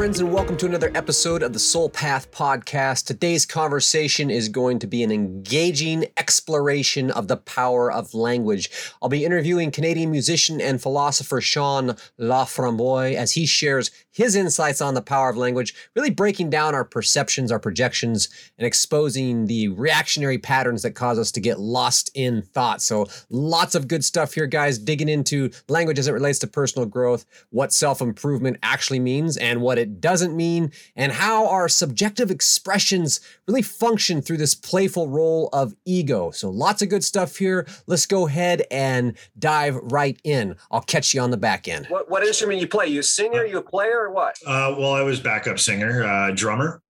friends, and welcome to another episode of the Soul Path Podcast. Today's conversation is going to be an engaging exploration of the power of language. I'll be interviewing Canadian musician and philosopher Sean Laframboise as he shares his insights on the power of language, really breaking down our perceptions, our projections, and exposing the reactionary patterns that cause us to get lost in thought. So, lots of good stuff here, guys, digging into language as it relates to personal growth, what self improvement actually means, and what it doesn't mean, and how our subjective expressions really function through this playful role of ego. So, lots of good stuff here. Let's go ahead and dive right in. I'll catch you on the back end. What, what instrument you play? You a singer? You a player? Or what? Uh, well, I was backup singer, uh, drummer.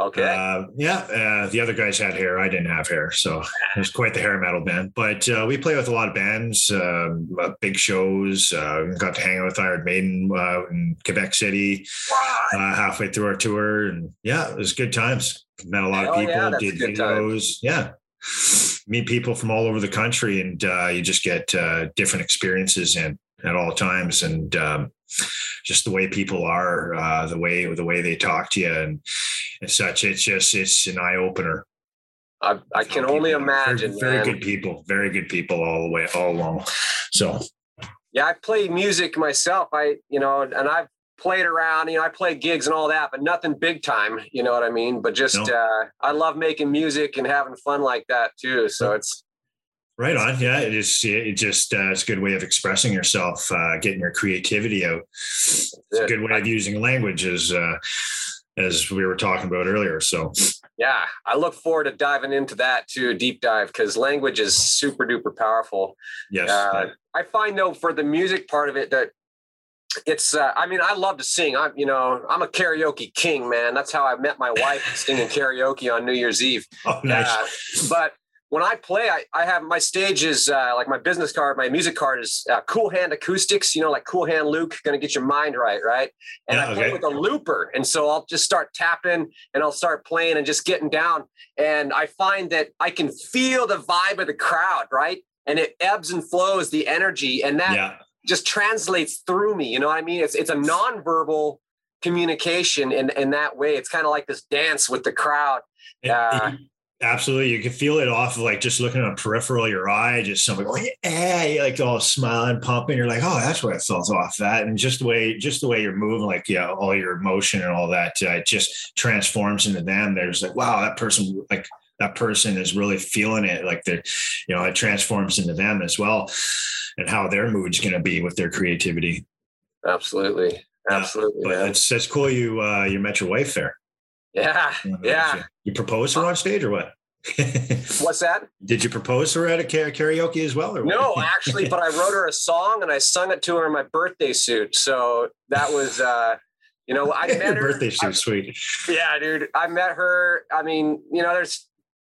Okay. Uh, yeah. Uh, the other guys had hair. I didn't have hair. So it was quite the hair metal band. But uh, we play with a lot of bands, um, uh, big shows. Uh, got to hang out with Iron Maiden uh, in Quebec City uh, halfway through our tour. And yeah, it was good times. Met a lot Hell of people, yeah, did time. videos. Yeah. Meet people from all over the country and uh, you just get uh, different experiences in at all times. And um, just the way people are, uh, the way the way they talk to you and, and such. It's just it's an eye opener. I, I can only imagine. Very, very good people, very good people all the way, all along. So Yeah, I play music myself. I, you know, and I've played around, you know, I play gigs and all that, but nothing big time, you know what I mean? But just, No. uh, I love making music and having fun like that too. So it's, right on, yeah. It is. It just uh, it's a good way of expressing yourself, uh, getting your creativity out. It's a good way of using language, as uh, as we were talking about earlier. So yeah, I look forward to diving into that too, deep dive, because language is super duper powerful. yes, Uh, I find though for the music part of it that it's uh, I mean I love to sing. I'm you know I'm a karaoke king, man. That's how I met my wife singing karaoke on New Year's Eve. oh, nice. Uh, but when I play, I, I have my stage is uh, like my business card, my music card is uh, Cool Hand Acoustics. You know, like Cool Hand Luke, gonna get your mind right, right? And Yeah, I play okay. with a looper, and so I'll just start tapping and I'll start playing and just getting down. And I find that I can feel the vibe of the crowd, right? And it ebbs and flows the energy, and that yeah, just translates through me. You know what I mean? It's it's a nonverbal communication in in that way. It's kind of like this dance with the crowd. Uh, absolutely. You can feel it off of like just looking on peripheral of your eye, just something going, yeah, you're like all smiling, pumping. You're like, oh, that's what I felt off that. And just the way, just the way you're moving, like, yeah, all your emotion and all that, uh, it just transforms into them. There's like, wow, that person, like, that person is really feeling it. Like they're, you know, it transforms into them as well and how their mood's going to be with their creativity. Absolutely. Absolutely. But man. it's, it's cool you, uh, you met your wife there. Yeah. Yeah. You proposed her on stage or what? What's that? Did you propose to her at a karaoke as well? Or what? No, actually, but I wrote her a song and I sung it to her in my birthday suit. So that was, uh, you know, I met Your her. birthday I- suit, sweet. yeah, dude. I met her. I mean, you know, there's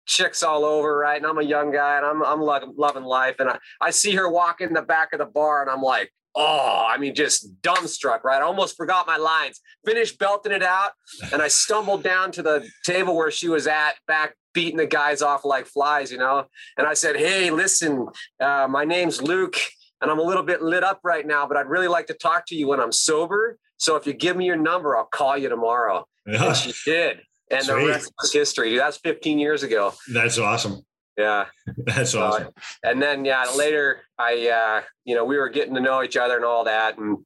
chicks all over, right? And I'm a young guy and I'm I'm loving, loving life. And I, I see her walk in the back of the bar and I'm like, oh, I mean, just dumbstruck, right? I almost forgot my lines. Finished belting it out, and I stumbled down to the table where she was at, back beating the guys off like flies, you know. And I said, hey, listen, uh, my name's Luke. And I'm a little bit lit up right now, but I'd really like to talk to you when I'm sober. So if you give me your number, I'll call you tomorrow. Yeah, And she did. And the rest was history. Dude, that's 15 years ago. that's awesome. Yeah. That's So, awesome. And then, yeah, later I, uh, you know, we were getting to know each other and all that. And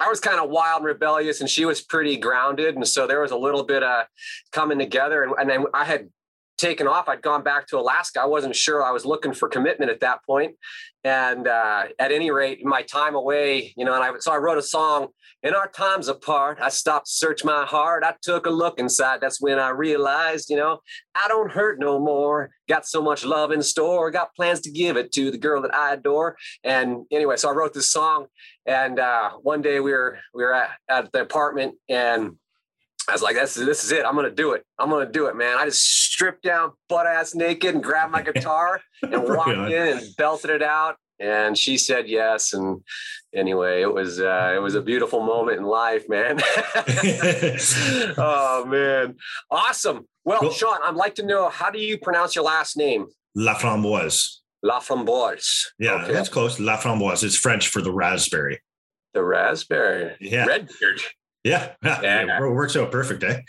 I was kind of wild and rebellious and she was pretty grounded. And so there was a little bit of coming together. And, and then I had taken off. I'd gone back to Alaska. I wasn't sure I was looking for commitment at that point. And uh, at any rate, my time away, you know, and I, so I wrote a song in our times apart, I stopped to search my heart. I took a look inside. That's when I realized, you know, I don't hurt no more. Got so much love in store. Got plans to give it to the girl that I adore. And anyway, so I wrote this song. And uh, one day we were we were at, at the apartment, and I was like, "This is this is it. I'm gonna do it. I'm gonna do it, man." I just stripped down, butt ass naked, and grabbed my guitar and walked in and belted it out. And she said yes. And anyway, it was uh, it was a beautiful moment in life, man. oh man, awesome. Well, Cool. Sean, I'd like to know how do you pronounce your last name? La framboise. La Framboise. Yeah, Okay. that's close. La framboise. It's French for the raspberry. The raspberry. Yeah. Redbeard. Yeah, yeah, it works out perfect, eh?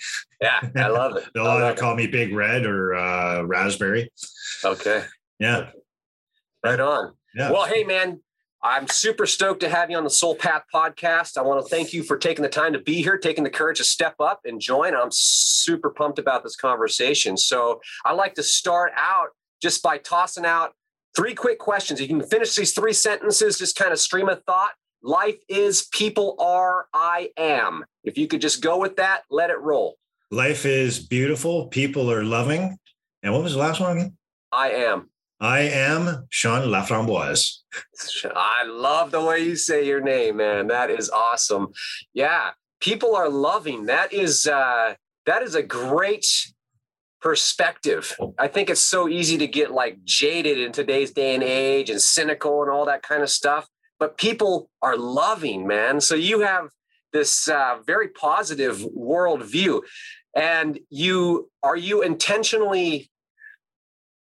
Yeah, I love it. They'll either call me Big Red or uh, Raspberry. Okay. Yeah. Right on. Yeah. Well, hey, man, I'm super stoked to have you on the Soul Path podcast. I want to thank you for taking the time to be here, taking the courage to step up and join. I'm super pumped about this conversation. So I like to start out just by tossing out three quick questions. You can finish these three sentences, just kind of stream of thought. Life is, people are, I am. If you could just go with that, let it roll. Life is beautiful, people are loving. And what was the last one again? I am. I am Sean Laframboise. I love the way you say your name, man. That is awesome. Yeah, people are loving. That is uh, that is a great perspective. I think it's so easy to get like jaded in today's day and age and cynical and all that kind of stuff. But people are loving, man. So you have this uh, very positive worldview, and you are you intentionally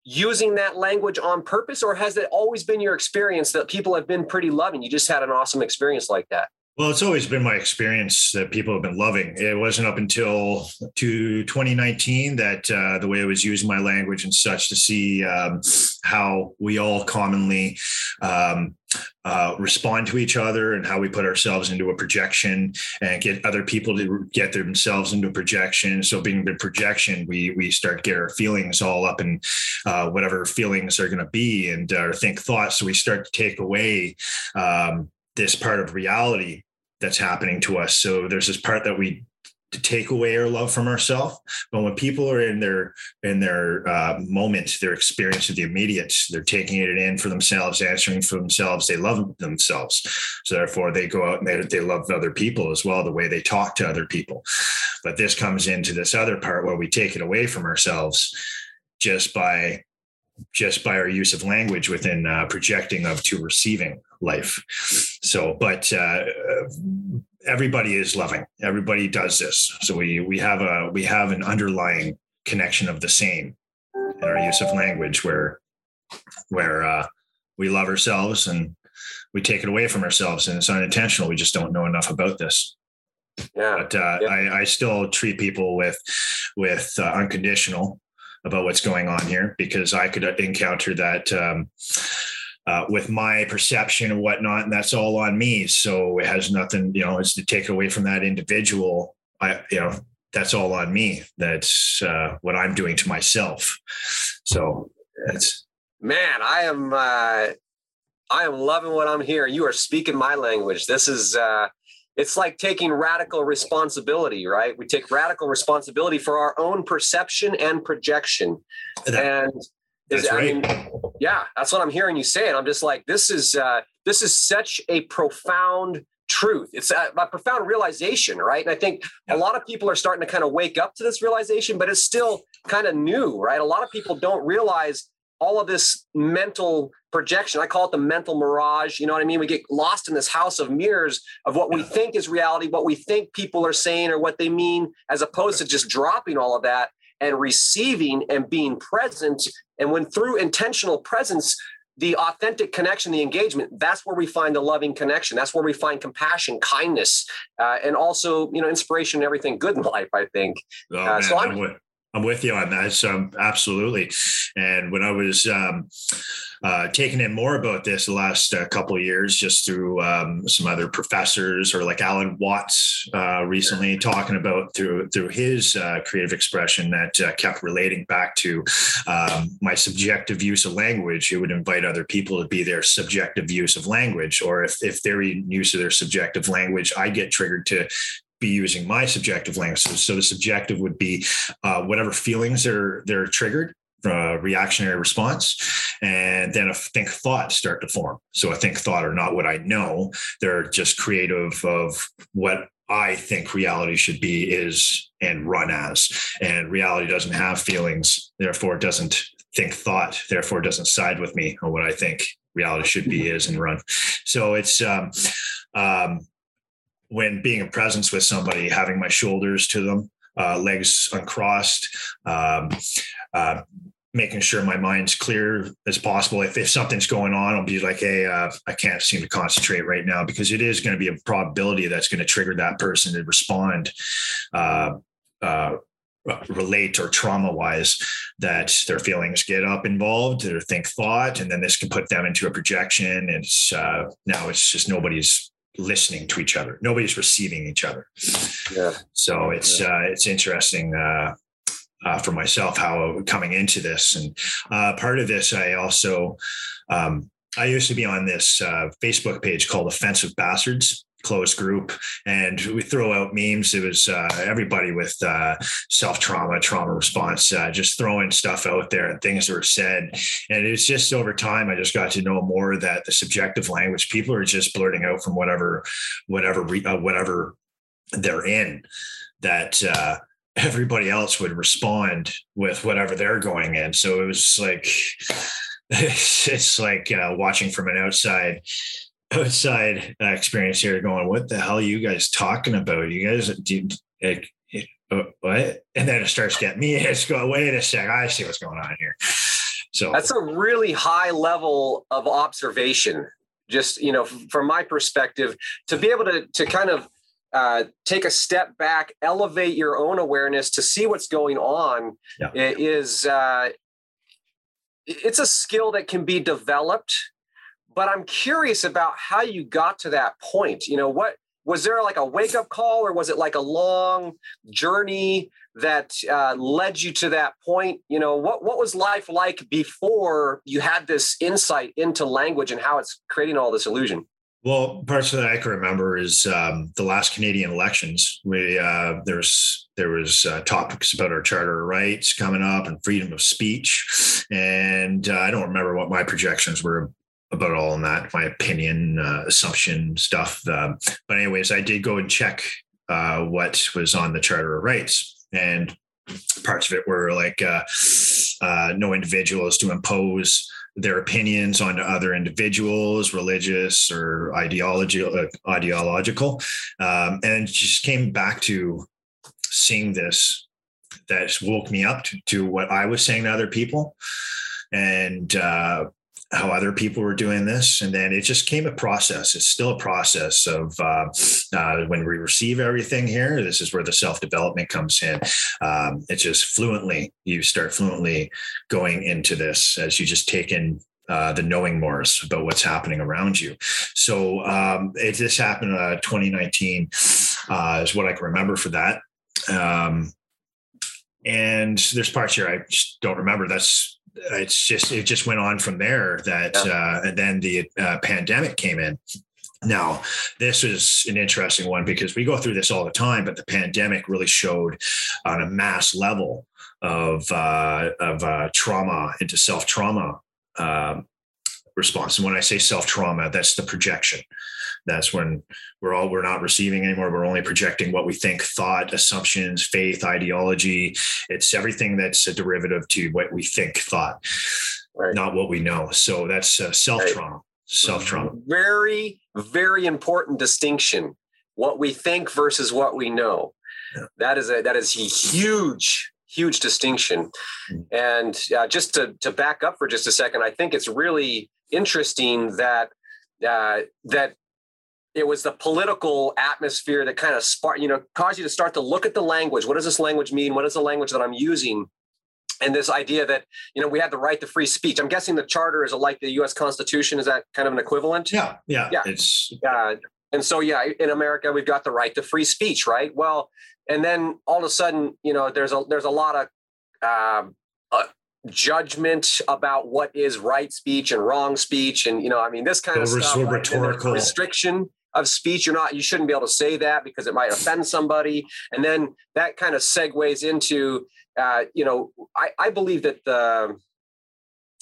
using that language on purpose, or has it always been your experience that people have been pretty loving? You just had an awesome experience like that. Well, it's always been my experience that people have been loving. It wasn't up until to 2019 that uh, the way I was using my language and such to see um, how we all commonly um, uh, respond to each other and how we put ourselves into a projection and get other people to get themselves into a projection. So being the projection, we we start get our feelings all up in uh, whatever feelings are going to be and uh, think thoughts. So we start to take away um, this part of reality that's happening to us. So there's this part that we to take away our love from ourselves. But when people are in their in their uh, moment, their experience of the immediate, they're taking it in for themselves, answering for themselves. They love themselves, so therefore they go out and they, they love other people as well. The way they talk to other people. But this comes into this other part where we take it away from ourselves just by just by our use of language within uh, projecting of to receiving life. So, but uh, everybody is loving. Everybody does this. So we we have a we have an underlying connection of the same in our use of language, where where uh, we love ourselves and we take it away from ourselves, and it's unintentional. We just don't know enough about this. Yeah. But uh, yeah. I, I still treat people with with uh, unconditional about what's going on here because I could encounter that um, uh, with my perception and whatnot, and that's all on me. So it has nothing, you know, it's to take away from that individual. I, you know, that's all on me. That's uh, what I'm doing to myself. So it's man, I am. Uh, I am loving what I'm hearing. You are speaking my language. This is uh, it's like taking radical responsibility, right? We take radical responsibility for our own perception and projection. And that's I right. Mean, yeah, that's what I'm hearing you say. And I'm just like, this is uh, this is such a profound truth. It's a, a profound realization, right? And I think a lot of people are starting to kind of wake up to this realization, but it's still kind of new, right? A lot of people don't realize all of this mental projection. I call it the mental mirage. You know what I mean? We get lost in this house of mirrors of what we think is reality, what we think people are saying or what they mean, as opposed to just dropping all of that and receiving and being present. And when through intentional presence, the authentic connection, the engagement, that's where we find the loving connection. That's where we find compassion, kindness, uh, and also, you know, inspiration and everything good in life, I think. Oh, uh, so I'm, I'm with you on that. So absolutely. And when I was um, uh, taking in more about this the last uh, couple of years, just through um, some other professors or like Alan Watts uh, recently talking about through through his uh, creative expression that uh, kept relating back to um, my subjective use of language. It would invite other people to be their subjective use of language, or if if their use of their subjective language, I get triggered to be using my subjective language. So, so the subjective would be uh, whatever feelings are they're triggered, uh, reactionary response, and then a think thought start to form. So a think thought are not what I know; they're just creative of what I think reality should be is and run as. And reality doesn't have feelings, therefore it doesn't think thought, therefore it doesn't side with me on what I think reality should be is and run. So it's um, um, when being in presence with somebody, having my shoulders to them, uh, legs uncrossed, um, uh, making sure my mind's clear as possible. If, if something's going on, I'll be like, hey, uh, I can't seem to concentrate right now because it is going to be a probability that's going to trigger that person to respond, uh, uh, relate or trauma wise that their feelings get up involved their think thought and then this can put them into a projection it's uh, now it's just nobody's listening to each other. Nobody's receiving each other. Yeah. So it's yeah. uh, it's interesting uh, uh, for myself how coming into this and uh, part of this i also um, i used to be on this uh, facebook page called offensive bastards closed group and we throw out memes it was uh, everybody with uh, self trauma trauma response uh, just throwing stuff out there and things that were said and it's just over time i just got to know more that the subjective language people are just blurting out from whatever whatever uh, whatever they're in that uh, everybody else would respond with whatever they're going in. So it was like it's, it's like uh, watching from an outside outside experience here, going, "What the hell are you guys talking about? You guys do." Like, uh, what? And then it starts getting me. It's going. Wait a sec. I see what's going on here. So that's a really high level of observation. Just you know, from my perspective, to be able to to kind of uh, take a step back, elevate your own awareness to see what's going on yeah. is uh, it's a skill that can be developed. But I'm curious about how you got to that point. You know, what was there like a wake up call, or was it like a long journey that uh, led you to that point? You know, what what was life like before you had this insight into language and how it's creating all this illusion? Well, parts that I can remember is um, the last Canadian elections. We uh, there's there was uh, topics about our charter rights coming up and freedom of speech, and uh, I don't remember what my projections were about all that. My opinion, uh, assumption stuff. Um, but anyways, I did go and check uh, what was on the charter of rights, and parts of it were like uh, no individual is to impose their opinions onto other individuals, religious or ideology, uh, ideological, um, and just came back to seeing this that woke me up to, to what I was saying to other people, and uh, how other people were doing this. And then it just came a process. It's still a process of uh, uh, when we receive everything here, this is where the self development comes in. Um, it's just fluently, you start fluently going into this as you just take in uh, the knowing more about what's happening around you. So um, it, this happened uh, 2019 uh, is what I can remember for that. Um, and there's parts here I just don't remember. That's it's just it just went on from there that yeah. uh, and then the uh, pandemic came in now, this is an interesting one because we go through this all the time, but the pandemic really showed on a mass level of uh, of uh, trauma into self trauma um, response. And when I say self trauma, that's the projection. That's when we're all we're not receiving anymore. We're only projecting what we think, thought, assumptions, faith, ideology. It's everything that's a derivative to what we think, thought, right. not what we know. So that's uh, self trauma. Right. Self trauma. Very, very important distinction. What we think versus what we know. Yeah. That is a that is a huge huge distinction. Hmm. And uh, just to, to back up for just a second, I think it's really interesting that uh, that it was the political atmosphere that kind of sparked, you know, caused you to start to look at the language. What does this language mean? What is the language that I'm using? And this idea that you know we had the right to free speech. I'm guessing the charter is like the U.S. Constitution. Is that kind of an equivalent? Yeah, yeah, yeah. It's uh, and so yeah, in America we've got the right to free speech, right? Well, and then all of a sudden, you know, there's a there's a lot of uh, uh, judgment about what is right speech and wrong speech, and you know, I mean, this kind of stuff, rhetorical restriction of speech. You're not, you shouldn't be able to say that because it might offend somebody. And then that kind of segues into, uh, you know, I, I believe that the,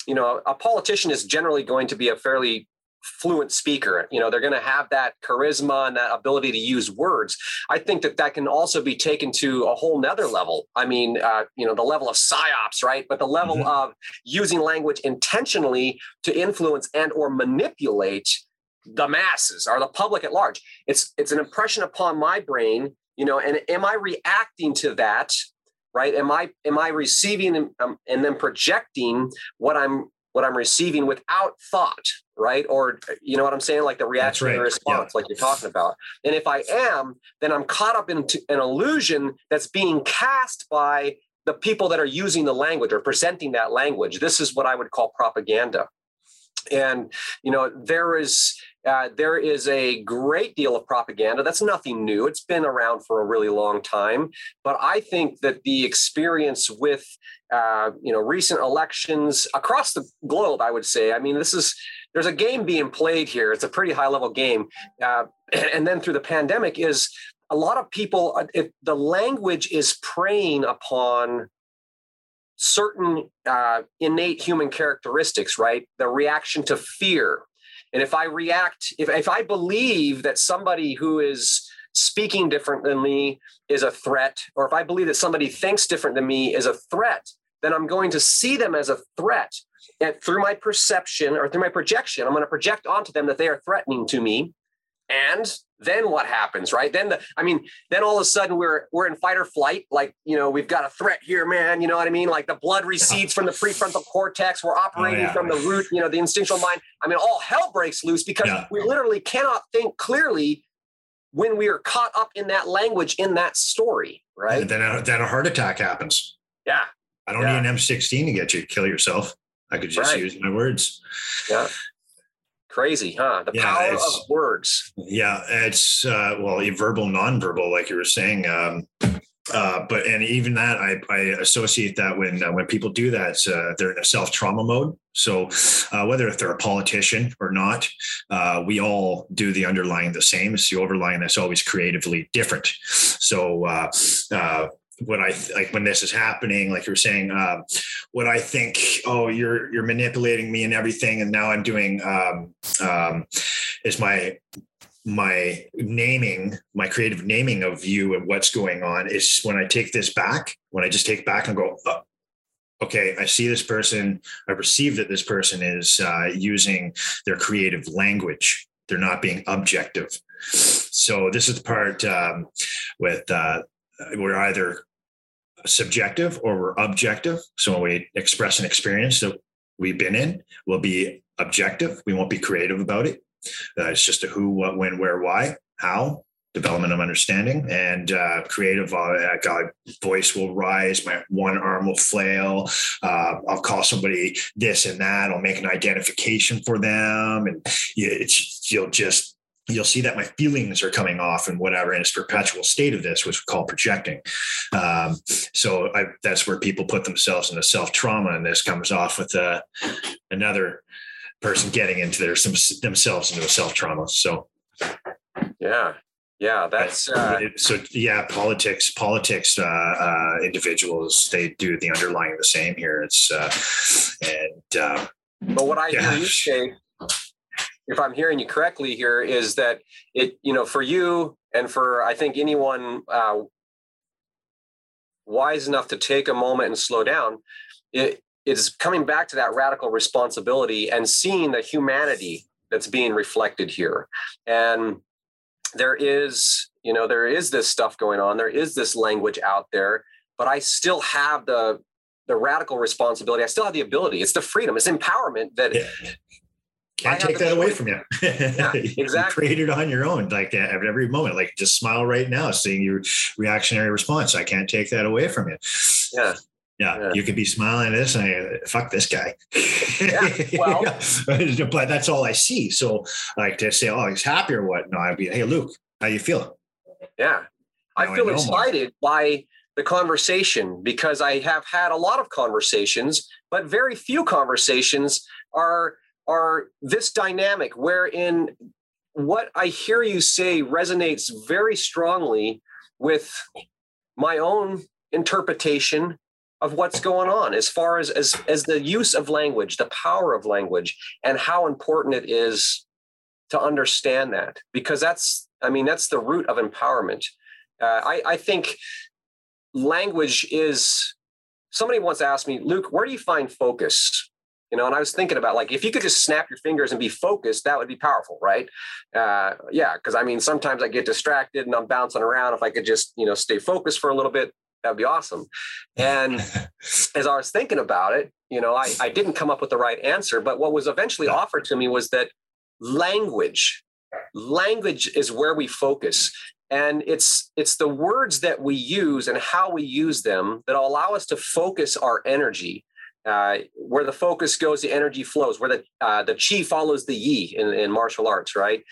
you know, a politician is generally going to be a fairly fluent speaker you know they're going to have that charisma and that ability to use words i think that that can also be taken to a whole nother level i mean uh, you know the level of psyops right but the level mm-hmm. of using language intentionally to influence and or manipulate the masses or the public at large. It's it's an impression upon my brain, you know, and am I reacting to that right? Am I am I receiving and, um, and then projecting what I'm what I'm receiving without thought, right? Or you know what I'm saying, like the reaction right. and response, yeah. like you're talking about. And if I am, then I'm caught up into an illusion that's being cast by the people that are using the language or presenting that language. This is what I would call propaganda. And you know, there is uh, there is a great deal of propaganda. That's nothing new. It's been around for a really long time. But I think that the experience with uh, you know recent elections across the globe, I would say, I mean, this is there's a game being played here. It's a pretty high level game, uh, and then through the pandemic is a lot of people. Uh, the language is preying upon certain uh, innate human characteristics, right? The reaction to fear, and if I react, if, if I believe that somebody who is speaking different than me is a threat, or if I believe that somebody thinks different than me is a threat, then I'm going to see them as a threat. And through my perception or through my projection, I'm going to project onto them that they are threatening to me and then what happens right? Then the i mean then all of a sudden we're we're in fight or flight. Like you know we've got a threat here man. You know what i mean? Like the blood recedes from the prefrontal cortex. We're oh, operating oh, yeah. from the root you know the instinctual mind. I mean all hell breaks loose because yeah. we literally cannot think clearly when we are caught up in that language in that story right? And then a, then a heart attack happens. Yeah. I don't yeah. need an m16 to get you to kill yourself. I could just right. use my words. Yeah Crazy, huh? The yeah, power of words. Yeah, it's uh, well, verbal, nonverbal, like you were saying. Um, uh, but and even that, I, I associate that when uh, when people do that, uh, they're in a self trauma mode. So uh, whether if they're a politician or not, uh, we all do the underlying the same. It's the overlying that's always creatively different. So uh, uh what I like when this is happening, like you're saying, uh, what I think, oh, you're you're manipulating me and everything, and now I'm doing um, um, is my my naming, my creative naming of you and what's going on is when I take this back, when I just take back and go, oh, okay, I see this person, I perceive that this person is uh, using their creative language. They're not being objective. So this is the part um, with uh, we're either subjective or we're objective. So when we express an experience that we've been in, we'll be objective. We won't be creative about it. Uh, it's just a who, what, when, where, why, how, development of understanding and uh, creative uh, God, voice will rise my one arm will flail uh, i'll call somebody this and that i'll make an identification for them and it's, you'll just you'll see that my feelings are coming off and whatever, and it's perpetual state of this, which we call projecting. Um, so I, that's where people put themselves into self trauma, and this comes off with uh, another person getting into their some, themselves into a self trauma. So, yeah. Yeah, that's uh, so. Yeah, politics, politics, uh, uh, individuals, they do the underlying the same here. It's uh, and uh, but what I yeah. hear you say if I'm hearing you correctly here, is that it, you know, for you and for I think anyone uh, wise enough to take a moment and slow down, it is coming back to that radical responsibility and seeing the humanity that's being reflected here. And there is, you know, there is this stuff going on. There is this language out there, but I still have the the radical responsibility. I still have the ability. It's the freedom. It's empowerment that yeah can't take that away from you. Yeah, exactly. you create it on your own, like at every moment. Like just smile right now, seeing your reactionary response. I can't take that away from you. Yeah. Yeah, yeah. you could be smiling at this and I, fuck this guy. Yeah, well, but that's all I see. So, like to say, oh, he's happy or what? No, I'd be, hey, Luke, how you feeling? Yeah, I feel I excited more. by the conversation because I have had a lot of conversations, but very few conversations are are this dynamic wherein what I hear you say resonates very strongly with my own interpretation of what's going on as far as, as as the use of language the power of language and how important it is to understand that. Because that's i mean that's the root of empowerment. Uh, I, I think language is somebody once asked me luke where do you find focus you know and i was thinking about like if you could just snap your fingers and be focused that would be powerful right uh, yeah because i mean sometimes i get distracted and i'm bouncing around if i could just you know stay focused for a little bit That'd be awesome. And as I was thinking about it, you know, I, I didn't come up with the right answer, but what was eventually offered to me was that language, language is where we focus. And it's it's the words that we use and how we use them that allow us to focus our energy. Uh, where the focus goes, the energy flows. Where the uh, the chi follows the yi in, in martial arts, right?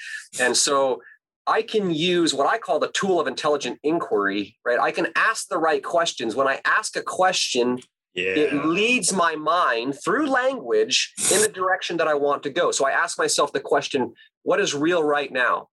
And so I can use what I call the tool of intelligent inquiry, right? I can ask the right questions. When I ask a question, yeah. it leads my mind through language in the direction that I want to go. So I ask myself the question, what is real right now?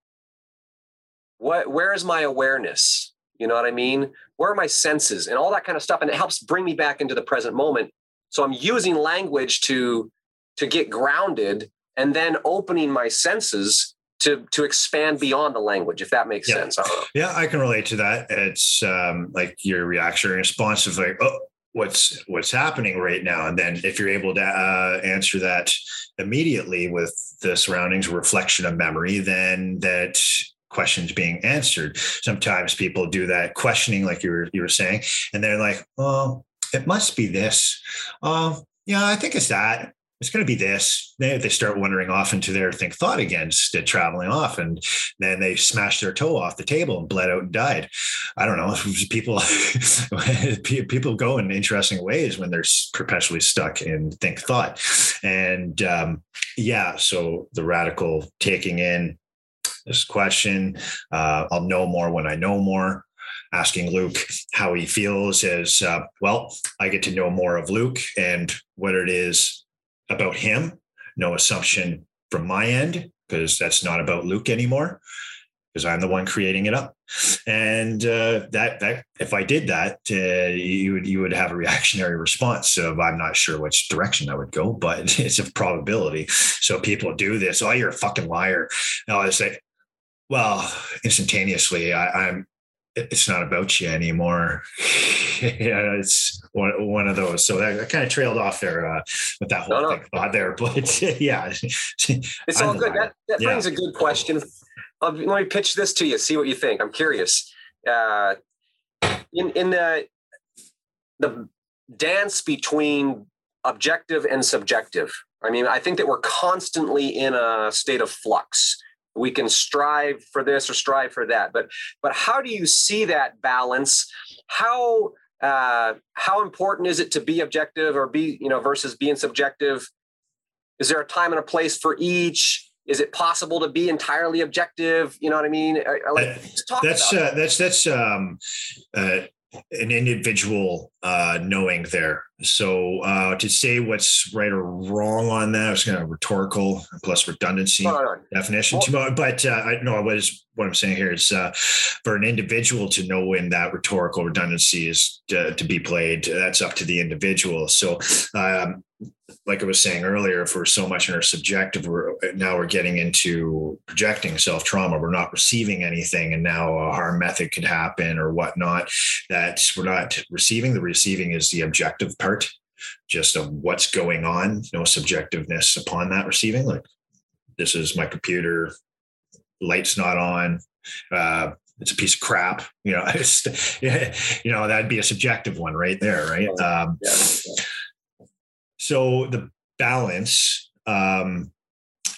What where is my awareness? You know what I mean? Where are my senses and all that kind of stuff? And it helps bring me back into the present moment. So I'm using language to to get grounded and then opening my senses to to expand beyond the language if that makes yeah. sense. I yeah i can relate to that. It's um, like your reaction and response of like oh what's what's happening right now? And then if you're able to uh, answer that immediately with the surroundings reflection of memory then that questions being answered. Sometimes people do that questioning like you were you were saying and they're like oh it must be this oh yeah i think it's that it's going to be this. They, they start wandering off into their think thought again, still traveling off, and then they smashed their toe off the table and bled out and died. I don't know. People people go in interesting ways when they're perpetually stuck in think thought, and um, yeah. So the radical taking in this question. Uh, I'll know more when I know more asking Luke how he feels as uh, well. I get to know more of Luke and what it is about him, no assumption from my end, because that's not about Luke anymore, because I'm the one creating it up. And uh, that that if I did that, uh, you would you would have a reactionary response of I'm not sure which direction I would go, but it's a probability. So people do this. Oh, you're a fucking liar. And I say, well, instantaneously, I, I'm it's not about you anymore. yeah, it's one, one of those. So that, kind of trailed off there uh, with that whole no, no. thing there. But yeah, it's all good. That, that yeah. brings a good question. let me pitch this to you. See what you think. I'm curious. Uh, in in the the dance between objective and subjective. I mean, I think that we're constantly in a state of flux we can strive for this or strive for that. But but how do you see that balance? How uh, how important is it to be objective or be you know versus being subjective? Is there a time and a place for each? Is it possible to be entirely objective? You know what i mean? I, I like, that's uh, that's that's um uh, an individual uh, knowing there. So uh, to say what's right or wrong on that is kind of rhetorical plus redundancy definition. Well, but uh, I know what is what I'm saying here is uh, for an individual to know when that rhetorical redundancy is to, to be played. That's up to the individual. So um, like I was saying earlier, if we're so much in our subjective, we're now we're getting into projecting self trauma. We're not receiving anything, and now a harm method could happen or whatnot. That we're not receiving. The receiving is the objective part, just of what's going on. No subjectiveness upon that receiving. Like this is my computer, light's not on. Uh, it's a piece of crap. You know, you know that'd be a subjective one right there, right? Um, yeah. So the balance um,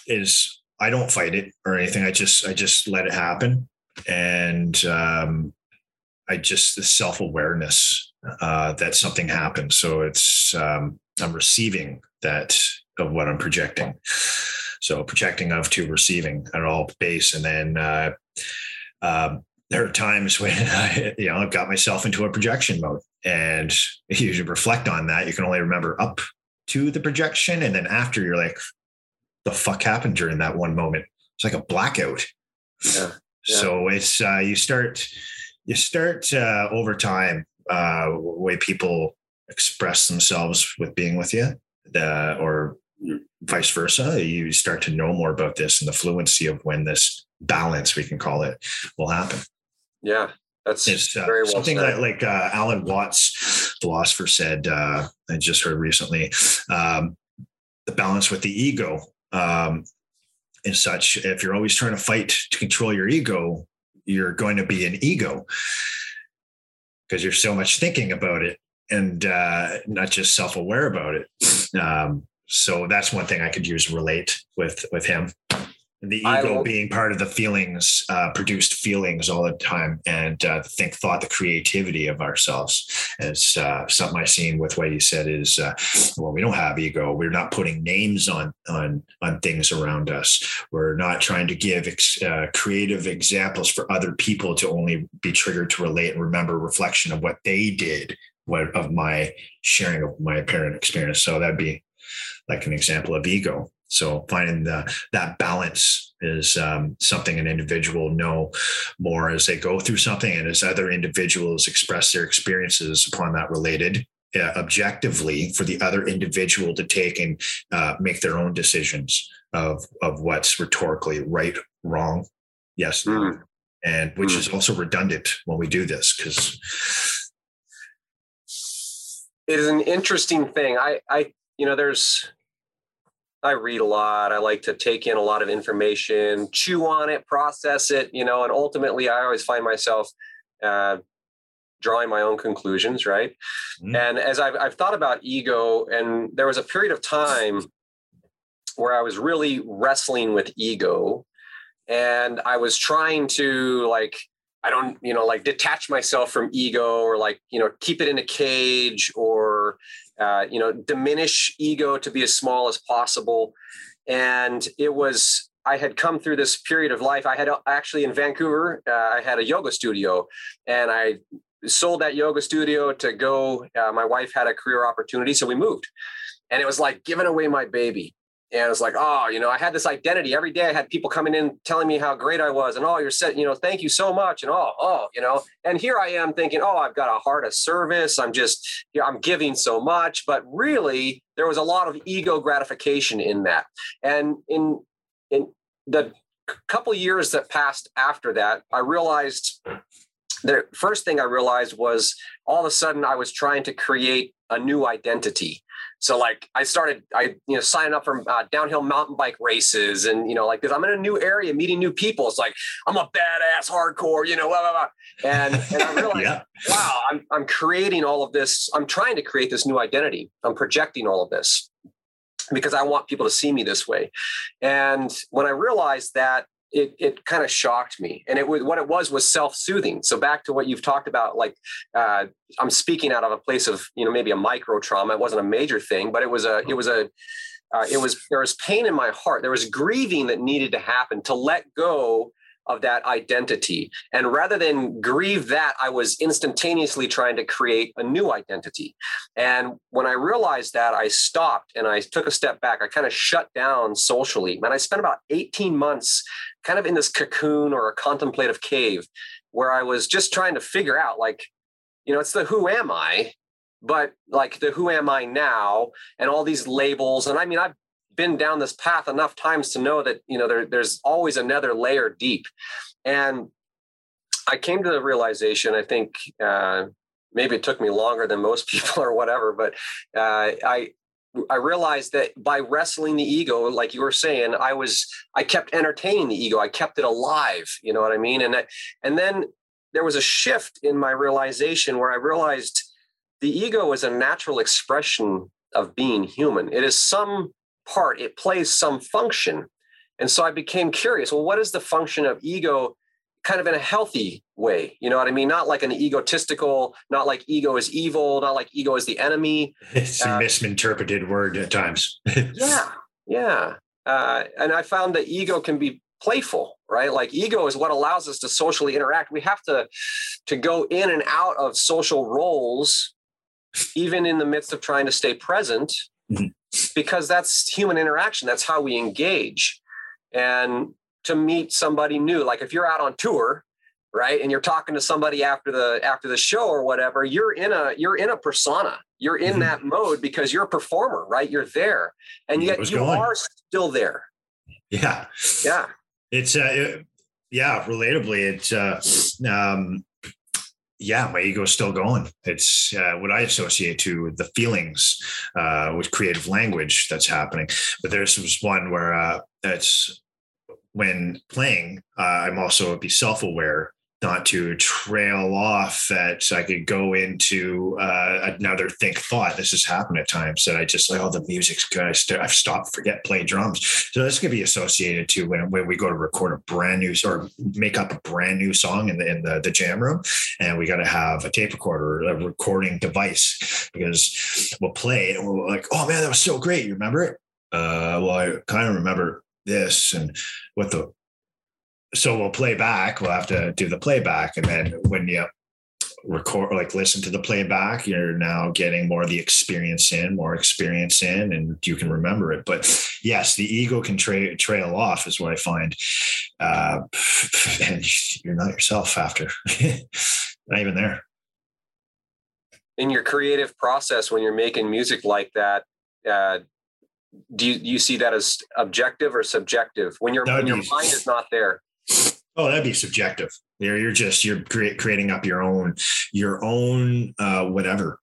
is I don't fight it or anything. I just I just let it happen, and um, I just the self awareness uh, that something happened. So it's um, I'm receiving that of what I'm projecting. So projecting of to receiving at all base, and then uh, uh, there are times when I, you know I've got myself into a projection mode, and you should reflect on that. You can only remember up to the projection. And then after you're like, the fuck happened during that one moment? It's like a blackout. Yeah. yeah. So it's, uh, you start, you start uh, over time, uh, way people express themselves with being with you, the, or vice versa. You start to know more about this and the fluency of when this balance, we can call it, will happen. Yeah. That's it's, uh, very well something said. that like uh, Alan Watts, philosopher, said. Uh, I just heard recently. Um, the balance with the ego um, and such. If you're always trying to fight to control your ego, you're going to be an ego. because you're so much thinking about it and uh, not just self-aware about it. Um, so that's one thing I could use relate with with him. The ego being part of the feelings, uh, produced feelings all the time, and uh, think thought, the creativity of ourselves. As uh, something I've seen with what you said is, uh, well, we don't have ego. We're not putting names on on on things around us. We're not trying to give ex- uh, creative examples for other people to only be triggered to relate and remember reflection of what they did, what of my sharing of my parent experience. So that'd be like an example of ego. So finding the, that balance is um, something an individual know more as they go through something, and as other individuals express their experiences upon that related uh, objectively for the other individual to take and uh, make their own decisions of of what's rhetorically right, wrong, yes, mm. and which mm. is also redundant when we do this because it is an interesting thing. I I you know there's I read a lot. I like to take in a lot of information, chew on it, process it, you know, and ultimately I always find myself uh, drawing my own conclusions, right? Mm-hmm. And as I've, I've thought about ego, and there was a period of time where I was really wrestling with ego and I was trying to like, I don't, you know, like detach myself from ego or like, you know, keep it in a cage or uh, you know, diminish ego to be as small as possible. And it was, I had come through this period of life. I had actually in Vancouver, uh, I had a yoga studio and I sold that yoga studio to go. Uh, my wife had a career opportunity, so we moved. And it was like giving away my baby and it was like oh you know i had this identity. Every day i had people coming in telling me how great i was and oh you're set you know thank you so much and oh oh you know. And here i am thinking oh i've got a heart of service. I'm just you know, i'm giving so much. But really there was a lot of ego gratification in that. And in in the couple years that passed after that i realized the first thing i realized was all of a sudden i was trying to create a new identity so like I started, I you know signing up for uh, downhill mountain bike races, and you know like because I'm in a new area, meeting new people. It's like I'm a badass, hardcore, you know, blah, blah, blah. and and I realized, yeah. wow, I'm I'm creating all of this. I'm trying to create this new identity. I'm projecting all of this because I want people to see me this way. And when I realized that it, it kind of shocked me. And it was what it was was self-soothing. So back to what you've talked about like uh, i'm speaking out of a place of you know maybe a micro trauma it wasn't a major thing but it was a it was a uh, it was there was pain in my heart. There was grieving that needed to happen to let go of that identity. And rather than grieve that, I was instantaneously trying to create a new identity. And when I realized that, I stopped and I took a step back. I kind of shut down socially. And I spent about 18 months kind of in this cocoon or a contemplative cave where I was just trying to figure out, like, you know, it's the who am I? But like the who am I now and all these labels. And I mean, I've been down this path enough times to know that you know there, there's always another layer deep and i came to the realization i think uh, maybe it took me longer than most people or whatever but uh, i I realized that by wrestling the ego, like you were saying, I was I kept entertaining the ego. I kept it alive. You know what I mean? And that, and then there was a shift in my realization where I realized the ego is a natural expression of being human. It is some part, it plays some function. And so I became curious well, what is the function of ego kind of in a healthy way? You know what I mean? Not like an egotistical, not like ego is evil, not like ego is the enemy. It's a uh, misinterpreted word at times. yeah. Yeah. Uh, and I found that ego can be playful right like ego is what allows us to socially interact we have to to go in and out of social roles even in the midst of trying to stay present mm-hmm because that's human interaction. That's how we engage. And to meet somebody new, like if you're out on tour, right, and you're talking to somebody after the after the show or whatever, you're in a you're in a persona. You're in mm-hmm. that mode because you're a performer, right? You're there, and yet you going. are still there. Yeah, yeah. It's uh, it, yeah, relatably, it's uh, um, yeah, my ego is still going. It's uh, what I associate to the feelings uh, with creative language that's happening. But there's was one where uh, that's when playing, uh, I'm also be self aware not to trail off that I could go into uh, another think thought. This has happened at times that I just like, oh, the music's good. I st- I've stopped, forget, play drums. So this could be associated to when, when we go to record a brand new or make up a brand new song in the, in the, the jam room. And we got to have a tape recorder, a recording device, because we'll play and we're like, oh man, that was so great. You remember it? Uh, well, I kind of remember this and what the so we'll play back. We'll have to do the playback, and then when you record, like listen to the playback, you're now getting more of the experience in, more experience in, and you can remember it. But yes, the ego can tra- trail off, is what I find, uh, and you're not yourself after, not even there. In your creative process, when you're making music like that, uh, do you, you see that as objective or subjective when your when your mind is not there Oh, that'd be subjective. You're, you're just you're create, creating up your own your own uh, whatever.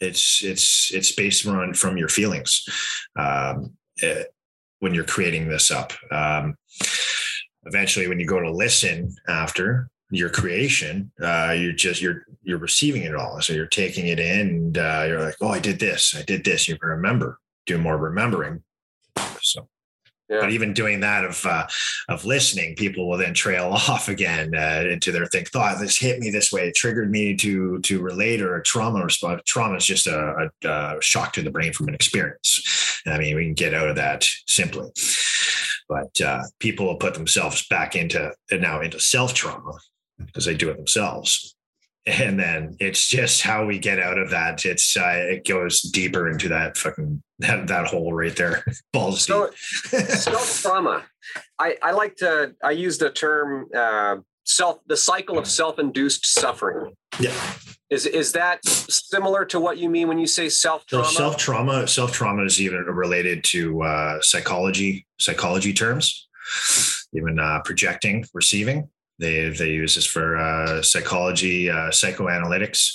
It's it's it's based on from your feelings um, it, eh, when you're creating this up. Um, eventually, when you go to listen after your creation, uh, you're just you're you're receiving it all. So you're taking it in, and uh, you're like, oh, I did this, I did this. You can remember, do more remembering. So yeah. But even doing that of uh, of listening, people will then trail off again uh, into their think thought. This hit me this way. It triggered me to to relate or a trauma response. Trauma is just a, a, a shock to the brain from an experience. I mean, we can get out of that simply. But uh, people will put themselves back into now into self trauma because they do it themselves and then it's just how we get out of that. It's uh, it goes deeper into that fucking that that hole right there. Balls so, self trauma. I I like to I use the term uh, self the cycle of self induced suffering. Yeah. Is is that similar to what you mean when you say self trauma? So self trauma self trauma is even related to uh, psychology psychology terms, even uh, projecting receiving. They they use this for uh, psychology, uh, psychoanalytics.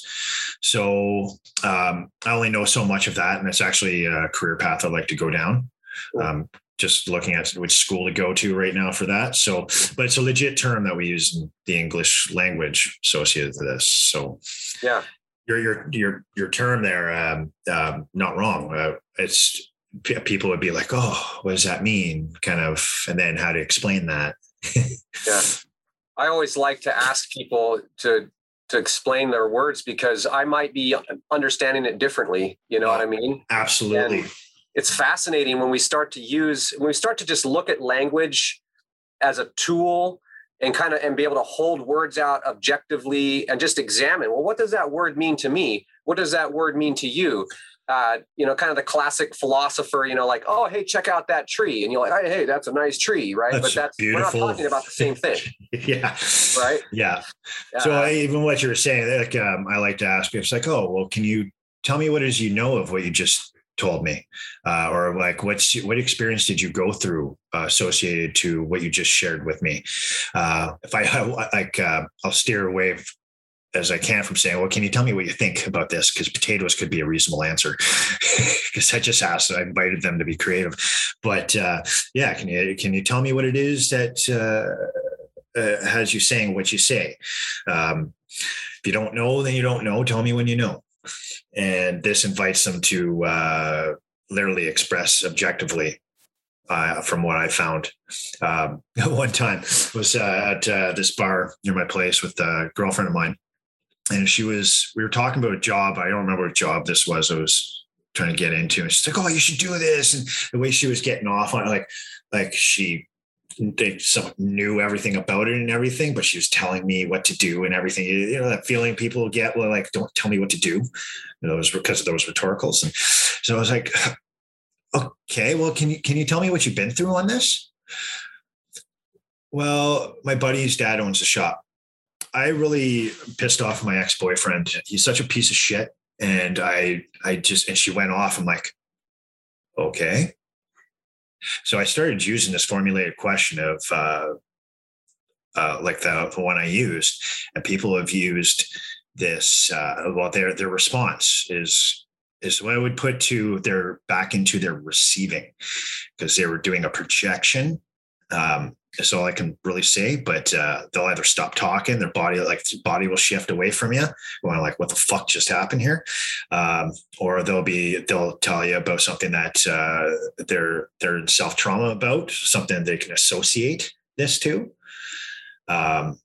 So um, I only know so much of that, and it's actually a career path I'd like to go down. Um, just looking at which school to go to right now for that. So, but it's a legit term that we use in the English language associated to this. So, yeah, your your your your term there, um, um, not wrong. Uh, it's people would be like, oh, what does that mean? Kind of, and then how to explain that. yeah. I always like to ask people to to explain their words because I might be understanding it differently. You know what I mean? Absolutely. And it's fascinating when we start to use when we start to just look at language as a tool and kind of and be able to hold words out objectively and just examine well what does that word mean to me what does that word mean to you uh, you know, kind of the classic philosopher, you know, like, oh, hey, check out that tree. And you're like, hey, hey, that's a nice tree, right? That's but that's beautiful. we're not talking about the same thing. yeah. Right. Yeah. Uh, so I, even what you were saying, like, um, I like to ask people, it's like, oh, well, can you tell me what it is you know of what you just told me uh, or like what's what experience did you go through uh, associated to what you just shared with me uh, if i like uh, i'll steer away as I can from saying, well, can you tell me what you think about this? Because potatoes could be a reasonable answer. Because I just asked, I invited them to be creative. But uh, yeah, can you can you tell me what it is that uh, uh, has you saying what you say? Um, if you don't know, then you don't know. Tell me when you know. And this invites them to uh, literally express objectively uh, from what I found. Um, one time was uh, at uh, this bar near my place with a girlfriend of mine, and she was we were talking about a job. I don't remember what job this was i was trying to get into. And she's like oh you should do this. And the way she was getting off on it like like she they knew everything about it and everything but she was telling me what to do and everything. You know that feeling people get well like don't tell me what to do. It was because of those rhetoricals. And so i was like okay well can you can you tell me what you've been through on this? Well my buddy's dad owns a shop I really pissed off my ex boyfriend. He's such a piece of shit, and I I just and she went off. I'm like, okay. So I started using this formulated question of uh, uh, like the, the one I used, and people have used this. Uh, well, their their response is is what I would put to their back into their receiving because they were doing a projection um, That's all I can really say. But uh, they'll either stop talking, their body like body will shift away from you, going like, "What the fuck just happened here?" Um, or they'll be they'll tell you about something that uh, they're they're in self trauma about, something they can associate this to. Um,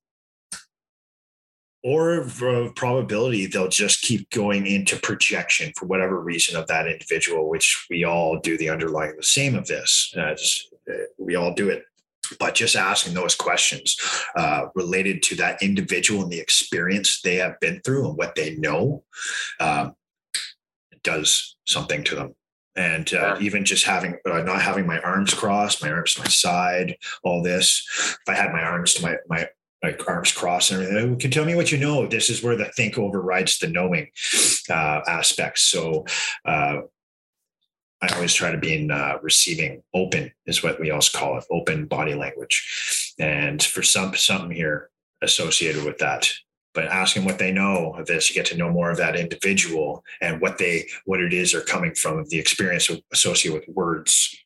or probability they'll just keep going into projection for whatever reason of that individual which we all do the underlying the same of this just, uh, we all do it but just asking those questions uh, related to that individual and the experience they have been through and what they know um, does something to them and uh, even just having uh, not having my arms crossed my arms to my side all this if i had my arms to my my like arms crossed and everything. Can tell me what you know. This is where the think overrides the knowing uh, aspects. So uh, I always try to be in uh, receiving open is what we also call it, open body language. And for some something here associated with that, but asking what they know of this, you get to know more of that individual and what they what it is are coming from, the experience associated with words.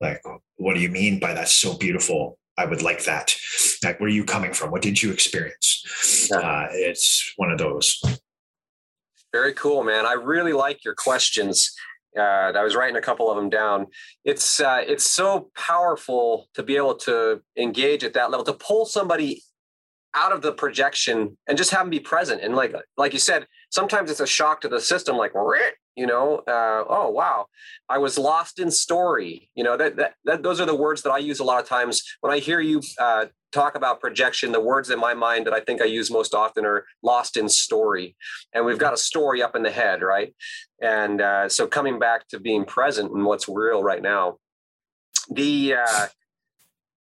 Like, what do you mean by that's so beautiful? I would like that. Like, where are you coming from? What did you experience? Uh, it's one of those. Very cool, man. I really like your questions. Uh, I was writing a couple of them down. It's uh, it's so powerful to be able to engage at that level, to pull somebody out of the projection and just have them be present. And like like you said, sometimes it's a shock to the system. Like you know uh, oh wow i was lost in story you know that, that, that those are the words that i use a lot of times when i hear you uh, talk about projection the words in my mind that i think i use most often are lost in story and we've got a story up in the head right and uh, so coming back to being present and what's real right now the uh,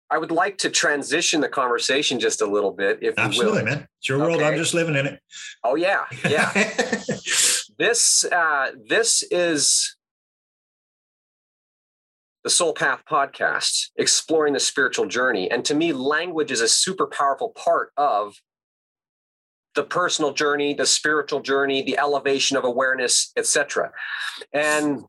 I would like to transition the conversation just a little bit, if Absolutely, man. It's your world. I'm just living in it. Oh yeah, yeah. This uh, this is the Soul Path podcast, exploring the spiritual journey. And to me, language is a super powerful part of the personal journey, the spiritual journey, the elevation of awareness, etc. And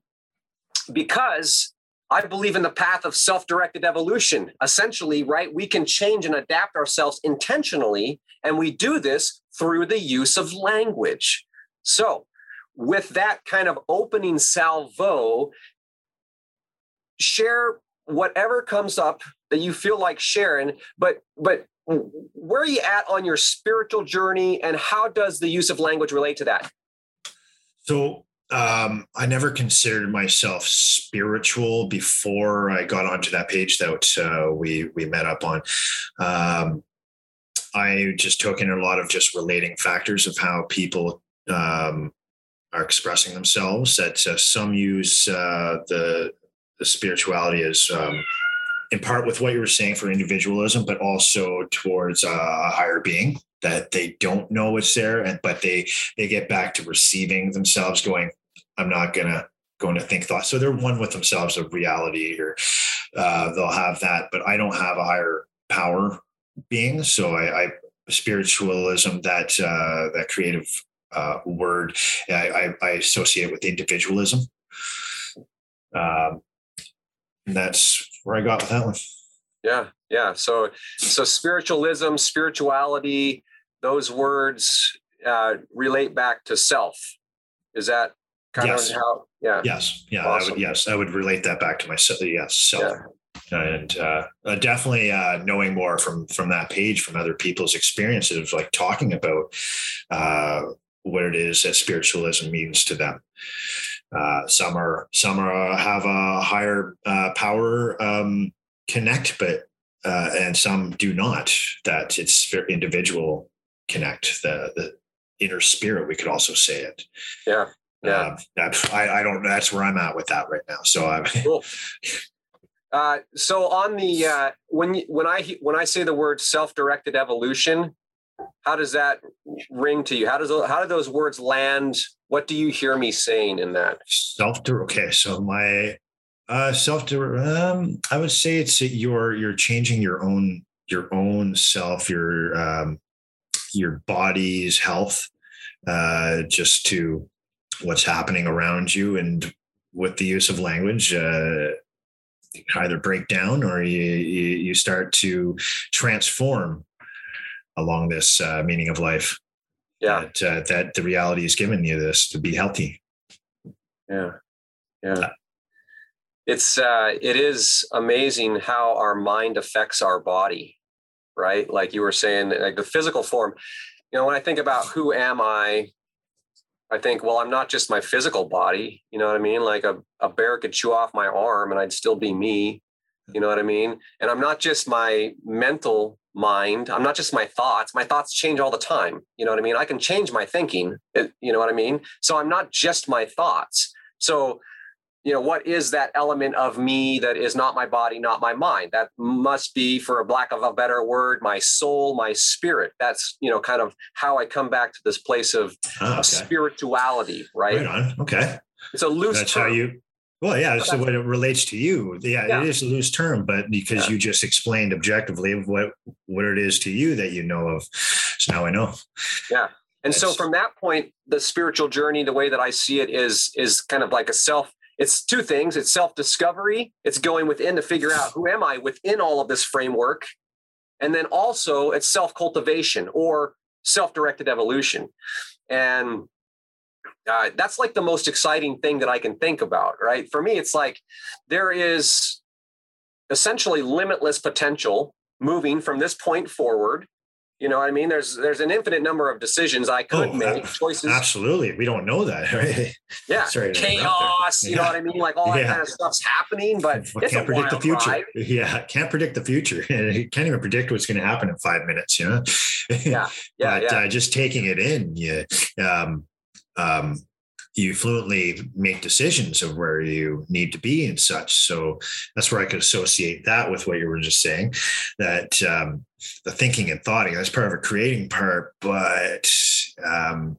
because I believe in the path of self-directed evolution. Essentially, right, we can change and adapt ourselves intentionally, and we do this through the use of language. So, with that kind of opening salvo, share whatever comes up that you feel like sharing, but but where are you at on your spiritual journey and how does the use of language relate to that? So um, I never considered myself spiritual before I got onto that page that uh, we we met up on. Um, I just took in a lot of just relating factors of how people um, are expressing themselves. That uh, some use uh, the the spirituality as um, in part with what you were saying for individualism, but also towards uh, a higher being that they don't know it's there, and but they they get back to receiving themselves, going, "I'm not gonna." going to think thoughts so they're one with themselves of reality or uh, they'll have that but i don't have a higher power being so i, I spiritualism that uh, that creative uh, word I, I, associate with individualism. Um, and that's where I got with that one. Yeah, yeah. So, so spiritualism, spirituality, those words uh, relate back to self. Is that kind yes. of how? Yeah. Yes. Yeah. Awesome. I would, yes, I would relate that back to myself. Yes, self. Yeah and uh, uh, definitely uh, knowing more from from that page from other people's experiences like talking about uh, what it is that spiritualism means to them. Uh, some are some are have a higher uh, power um, connect, but uh, and some do not. That it's very individual connect the the inner spirit. We could also say it. Yeah, yeah. Um, I, I don't. That's where I'm at with that right now. So I'm. Cool. Uh, so on the uh, when when I when I say the word self-directed evolution, how does that ring to you? How does how do those words land? What do you hear me saying in that? Self okay, so my uh self um I would say it's you're you're changing your own your own self, your um your body's health uh just to what's happening around you and with the use of language uh either break down or you you, you start to transform along this uh, meaning of life. Yeah. That, uh, that the reality is giving you this to be healthy. Yeah. Yeah. It's uh it is amazing how our mind affects our body, right? Like you were saying, like the physical form. You know, when I think about who am I, I think, well, I'm not just my physical body. You know what I mean? Like a, a bear could chew off my arm and I'd still be me. You know what I mean? And I'm not just my mental mind. I'm not just my thoughts. My thoughts change all the time. You know what I mean? I can change my thinking. Eh, you know what I mean? So I'm not just my thoughts. So, you know, what is that element of me that is not my body, not my mind? That must be, for a lack of a better word, my soul, my spirit. That's, you know, kind of how I come back to this place of, Oh, okay. spirituality, right? Right. Okay. It's a loose That's term. how you. Well, yeah, so way it relates to you. Yeah, Yeah. it is a loose term, but because Yeah. you just explained objectively what what it is to you that you know of, so now I know. Yeah, and so from that point, the spiritual journey, the way that I see it is is kind of like a self, it's two things. It's self-discovery. It's going within to figure out who am I within all of this framework. And then also it's self-cultivation or self-directed evolution. And uh, that's like the most exciting thing that I can think about, right? For me, it's like there is essentially limitless potential moving from this point forward. You know what I mean? There's there's an infinite number of decisions I could Oh, make, choices. Absolutely, we don't know that, right? Yeah, Sorry to interrupt there. chaos. You know Yeah. what I mean? Like all that Yeah. kind of stuff's happening, but Well, it's can't a predict the future. ride. Yeah, can't predict the future. You can't even predict what's going to happen in five minutes. You know. Yeah, Yeah, but yeah. Uh, just taking it in, yeah. um, um, you fluently make decisions of where you need to be and such. So that's where I could associate that with what you were just saying. That um, the thinking and thoughting that's part of a creating part, but um,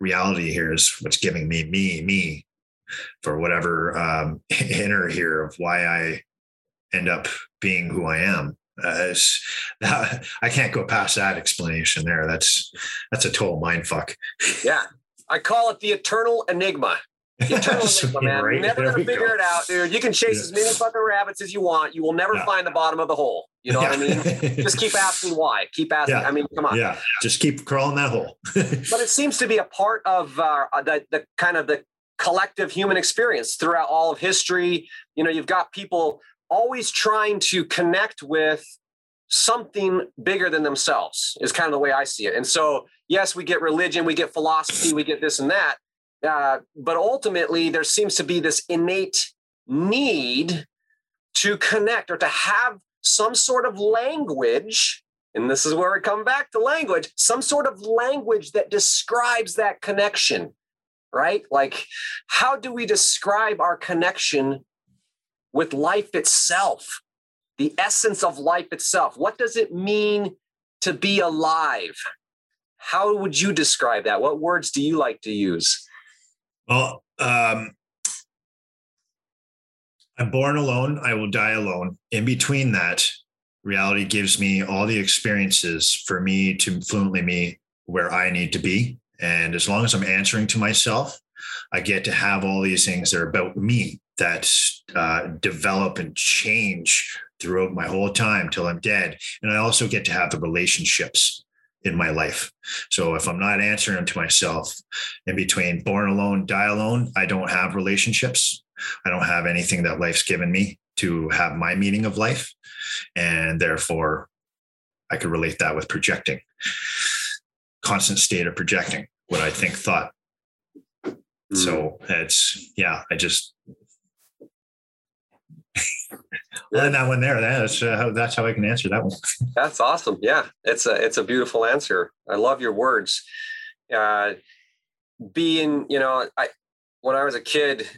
reality here is what's giving me me me for whatever um, inner here of why I end up being who I am. Uh, I can't go past that explanation there. That's that's a total mind fuck. yeah. I call it the eternal enigma. Eternal enigma, man. Right, never there gonna figure go. it out, dude. You can chase Yeah. as many fucking rabbits as you want. You will never Yeah. find the bottom of the hole. You know what I mean? Just keep asking why. Keep asking. Yeah. I mean, come on. yeah, just keep crawling that hole. but it seems to be a part of uh, the, the kind of the collective human experience throughout all of history you know you've got people always trying to connect with something bigger than themselves is kind of the way i see it. And so yes we get religion we get philosophy we get this and that uh, but ultimately there seems to be this innate need to connect or to have some sort of language and this is where we come back to language some sort of language that describes that connection right? Like how do we describe our connection with life itself the essence of life itself what does it mean to be alive how would you describe that what words do you like to use well, um, I'm born alone. I will die alone. In between that, reality gives me all the experiences for me to fluently me where I need to be. And as long as I'm answering to myself, I get to have all these things that are about me that uh, develop and change throughout my whole time till I'm dead. And I also get to have the relationships in my life. So if I'm not answering to myself in between born alone, die alone, I don't have relationships. I don't have anything that life's given me to have my meaning of life. And therefore, I could relate that with projecting. Constant state of projecting what I think thought. So mm. it's yeah, I just well, that one there. That's uh, how that's how I can answer that one. That's awesome. Yeah, it's a it's a beautiful answer. I love your words. Uh, being, you know, I when I was a kid,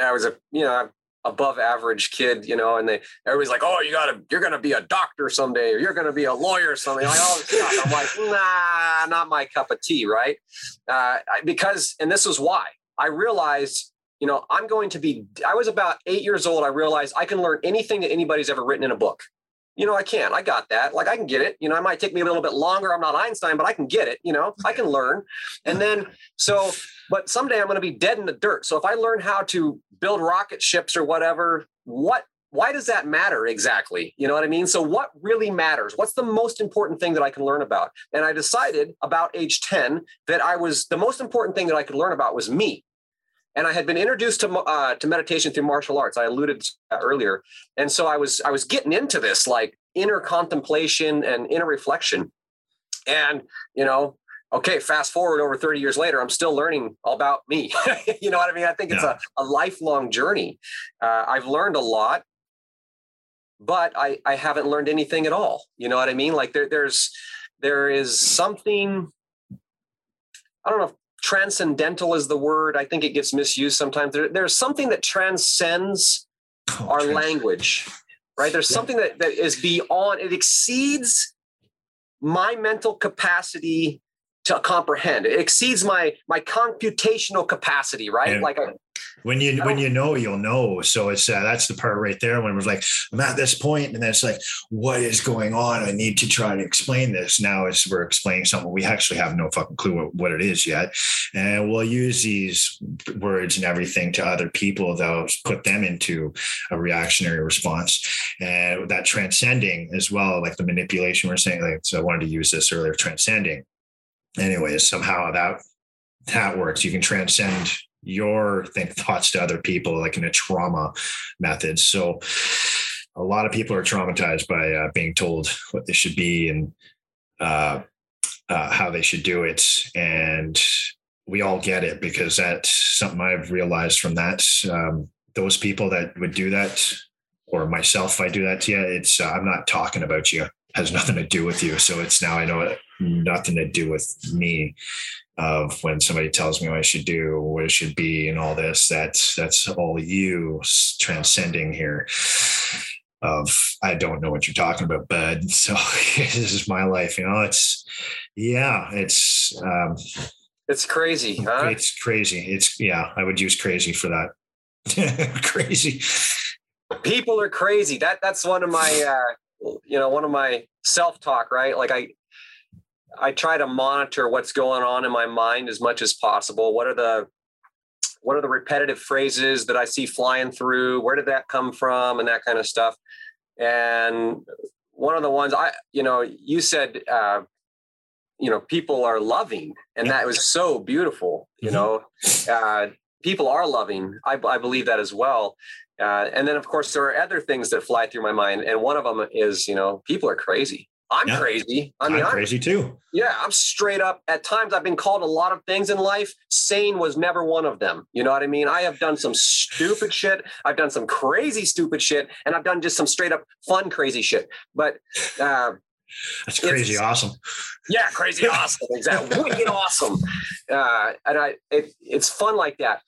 I was a you know above average kid, you know, and they everybody's like, oh, you gotta you're gonna be a doctor someday, or you're gonna be a lawyer someday, like. I'm like, nah, not my cup of tea, right? Uh, because, and this is why I realized you know, I'm going to be, I was about eight years old. I realized I can learn anything that anybody's ever written in a book. You know, I can. I got that. Like I can get it. You know, it might take me a little bit longer. I'm not Einstein, but I can get it. You know, I can learn. And then, so, but someday I'm going to be dead in the dirt. So if I learn how to build rocket ships or whatever, what why does that matter exactly? You know what I mean? So, what really matters? What's the most important thing that I can learn about? And I decided about age 10 that I was the most important thing that I could learn about was me. And I had been introduced to uh, to meditation through martial arts. I alluded to earlier, and so I was I was getting into this like inner contemplation and inner reflection. And you know, okay, fast forward over 30 years later, I'm still learning about me. you know what I mean? I think it's a, a lifelong journey. Uh, I've learned a lot but I, I haven't learned anything at all. You know what I mean? Like there, there's, there is something, I don't know if transcendental is the word. I think it gets misused sometimes. There, there's something that transcends oh, our trans- language, right? There's yeah. something that, that is beyond, it exceeds my mental capacity to comprehend. It exceeds my my computational capacity, right? And, like a, when you when you know you'll know. So it's uh, that's the part right there when it was like i'm at this point and then it's like what is going on? I need to try to explain this. Now as we're explaining something we actually have no fucking clue what, what it is yet. And we'll use these words and everything to other people. They'll put them into a reactionary response. And that transcending as well like the manipulation we're saying like so i wanted to use this earlier transcending anyways somehow that that works. You can transcend your think thoughts to other people like in a trauma method. So a lot of people are traumatized by uh, being told what they should be and uh, uh, how they should do it. And we all get it because that's something i've realized from that. Um, those people that would do that or myself if i do that to you it's uh, i'm not talking about you has nothing to do with you so it's now i know nothing to do with me of when somebody tells me what I should do, what it should be, and all this. That's that's all you transcending here. Of I don't know what you're talking about, bud. So this is my life. You know, it's yeah, it's um, it's crazy. Huh? It's crazy. It's yeah. I would use crazy for that. crazy. People are crazy. That that's one of my uh, you know one of my self talk. Right, like I I try to monitor what's going on in my mind as much as possible. What are the what are the repetitive phrases that I see flying through? Where did that come from? And that kind of stuff. And one of the ones I, you know, you said, uh, you know, people are loving, and that was so beautiful. You mm-hmm. know, uh, people are loving. I, I believe that as well. Uh, and then, of course, there are other things that fly through my mind, and one of them is, you know, people are crazy. I'm yeah. crazy. I mean, I'm crazy I'm, too. Yeah, I'm straight up. At times, I've been called a lot of things in life. Sane was never one of them. You know what I mean? I have done some stupid shit. I've done some crazy stupid shit, and I've done just some straight up fun crazy shit. But uh, that's crazy awesome. Yeah, crazy awesome. Exactly, wicked awesome. Uh, and I, it, it's fun like that.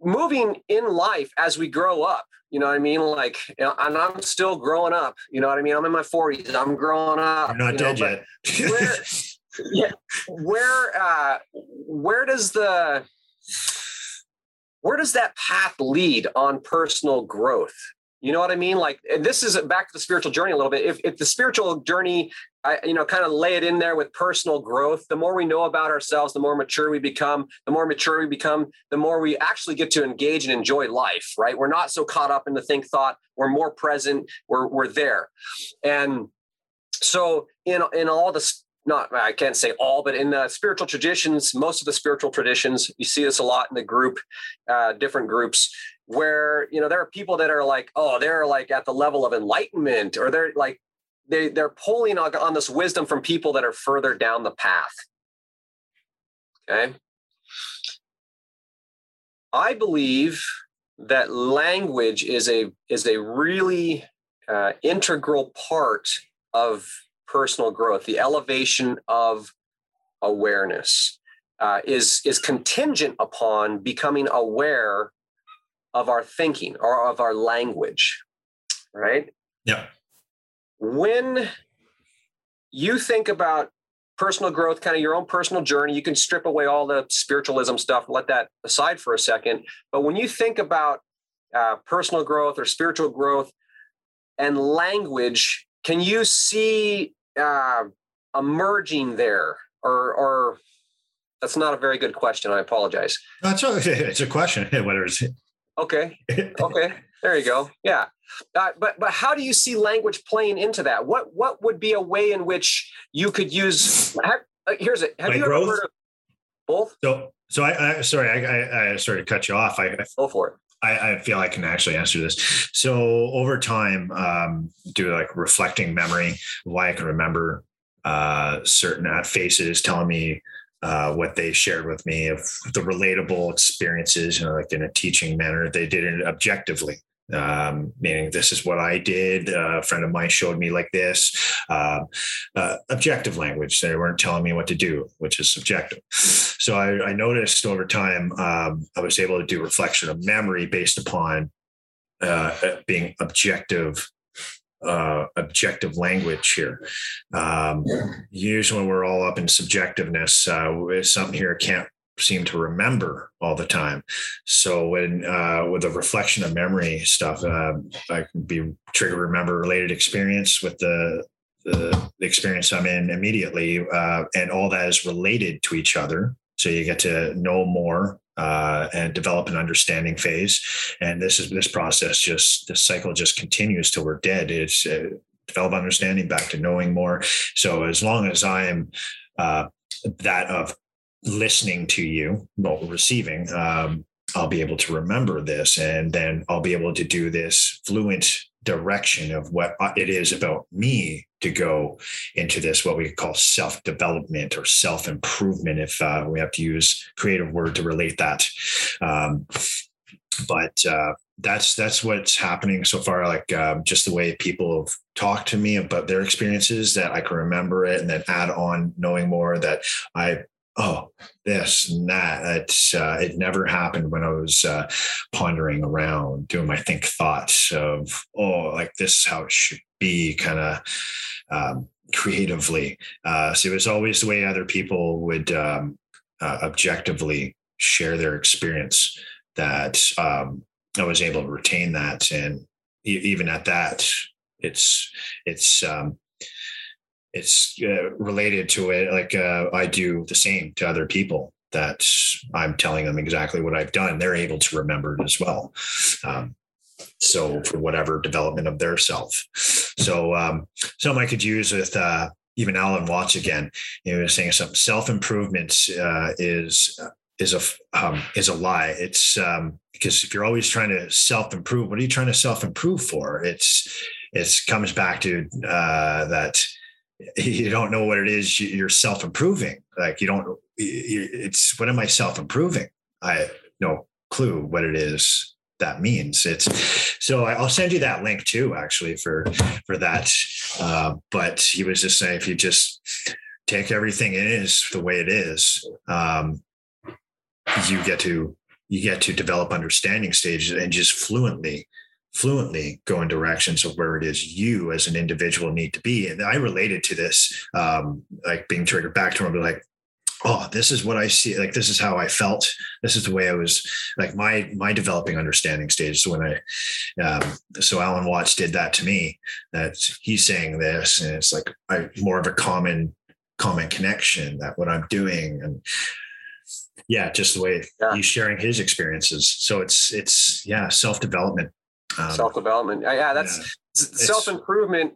Moving in life as we grow up, you know what I mean? Like, and I'm still growing up. You know what I mean? I'm in my 40s. I'm growing up. You're not you know, dead yet. where, yeah. Where uh where does the where does that path lead on personal growth? You know what I mean? Like, this is back to the spiritual journey a little bit. If, if the spiritual journey, I, you know, kind of lay it in there with personal growth, the more we know about ourselves, the more mature we become, the more mature we become, the more we actually get to engage and enjoy life, right? We're not so caught up in the think thought. We're more present. We're, we're there. And so in, in all the not I can't say all, but in the spiritual traditions, most of the spiritual traditions, you see this a lot in the group, uh, different groups where you know there are people that are like oh they're like at the level of enlightenment or they're like they they're pulling on, this wisdom from people that are further down the path. Okay? I believe that language is a is a really uh, integral part of personal growth. The elevation of awareness uh, is is contingent upon becoming aware of our thinking or of our language, right? Yeah. When you think about personal growth, kind of your own personal journey, you can strip away all the spiritualism stuff, let that aside for a second. But when you think about uh, personal growth or spiritual growth and language, can you see uh, emerging there or, or that's not a very good question. I apologize. That's no, it's a question. Whether it's Okay. Okay. there you go. Yeah. Uh, but but how do you see language playing into that? What what would be a way in which you could use? Have, uh, here's it. Have My you growth? ever heard of both? So, so I, I sorry, I, I, I sorry to cut you off. I, I Go for it. I, I feel I can actually answer this. So over time, um, do like reflecting memory, why I can remember uh, certain uh, faces telling me uh, what they shared with me of the relatable experiences, you know, like in a teaching manner. They did it objectively. Um, meaning this is what I did. Uh, a friend of mine showed me like this. Um, uh, objective language. They weren't telling me what to do, which is subjective. So I, I noticed over time, um, I was able to do reflection of memory based upon uh, being objective, uh, objective language here. Um, usually, we're all up in subjectiveness, uh, something here can't seem to remember all the time. So when uh, with the reflection of memory stuff, uh, I can be trigger remember related experience with the the, the experience I'm in immediately, uh, and all that is related to each other. So you get to know more uh, and develop an understanding phase. And this is this process just this cycle just continues till we're dead. It's uh, develop understanding back to knowing more. So as long as I'm uh, that of listening to you, well, receiving, um, I'll be able to remember this, and then I'll be able to do this fluent direction of what it is about me to go into this what we call self development or self improvement if uh, we have to use creative word to relate that. Um, but uh, that's that's what's happening so far like um, just the way people have talked to me about their experiences that i can remember it and then add on knowing more that i oh this and that it's uh, it never happened when i was uh, pondering around doing my think thoughts of oh like this is how it should be kind of um, creatively. Uh, so it was always the way other people would um, uh, objectively share their experience that um, i was able to retain that. And even at that it's it's um, it's uh, related to it like uh, i do the same to other people that i'm telling them exactly what i've done. They're able to remember it as well. Um, so for whatever development of their self. So um, something i could use with uh, even alan watts again he was saying some self-improvement uh, is is a um, is a lie. It's um, because if you're always trying to self-improve what are you trying to self-improve for? It's it comes back to uh, that you don't know what it is you're self-improving. Like you don't it's what am i self-improving? I no clue what it is that means. It's so i'll send you that link too actually for for that. Uh, but he was just saying if you just take everything it is the way it is um, you get to you get to develop understanding stages and just fluently fluently go in directions of where it is you as an individual need to be. And I related to this, um, like being triggered back to be like, oh, this is what I see. Like, this is how I felt. This is the way I was like my, my developing understanding stage. So when I, um, so Alan Watts did that to me, that he's saying this, and it's like I more of a common, common connection that what I'm doing and, yeah, just the way yeah. he's sharing his experiences. So it's it's yeah, self development um, self development. Yeah, that's yeah, self improvement.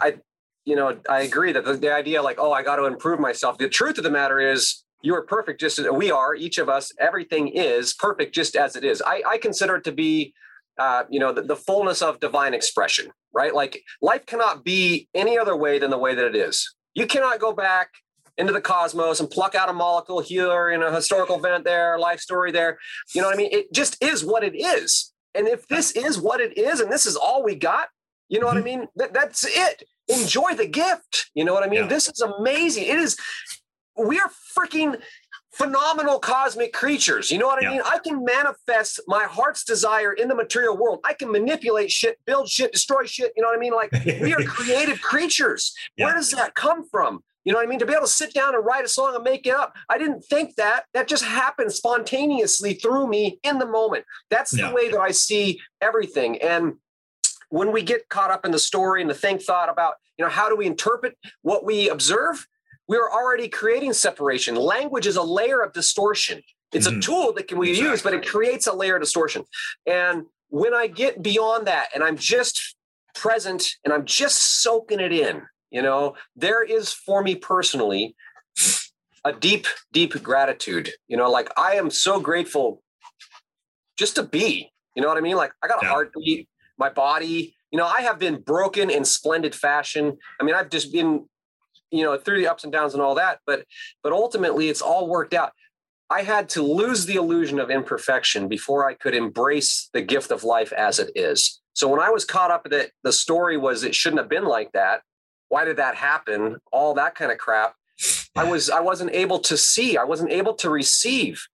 I, you know, I agree that the, the idea like, oh, I got to improve myself. The truth of the matter is, you are perfect just as we are. Each of us, everything is perfect just as it is. I, I consider it to be, uh, you know, the, the fullness of divine expression. Right? Like life cannot be any other way than the way that it is. You cannot go back into the cosmos and pluck out a molecule here in a historical event there, life story there. You know what I mean? It just is what it is. And if this is what it is, and this is all we got, you know what I mm-hmm. mean? That, that's it. Enjoy the gift. You know what I mean? Yeah. This is amazing. It is, we are freaking phenomenal cosmic creatures. You know what I yeah. mean? I can manifest my heart's desire in the material world. I can manipulate shit, build shit, destroy shit. You know what I mean? Like we are creative creatures. Yeah. Where does that come from? You know what I mean? To be able to sit down and write a song and make it up. I didn't think that. That just happened spontaneously through me in the moment. That's the yeah. way that I see everything. And when we get caught up in the story and the think thought about, you know, how do we interpret what we observe? We're already creating separation. Language is a layer of distortion. It's mm-hmm. a tool that can we exactly. use, but it creates a layer of distortion. And when I get beyond that and I'm just present and I'm just soaking it in, you know, there is for me personally a deep, deep gratitude. You know, like I am so grateful just to be. You know what I mean? Like I got a yeah. heartbeat, my body. You know, I have been broken in splendid fashion. I mean, I've just been, you know, through the ups and downs and all that. But but ultimately, it's all worked out. I had to lose the illusion of imperfection before I could embrace the gift of life as it is. So when I was caught up that the story was it shouldn't have been like that, why did that happen? All that kind of crap. I was I wasn't able to see. I wasn't able to receive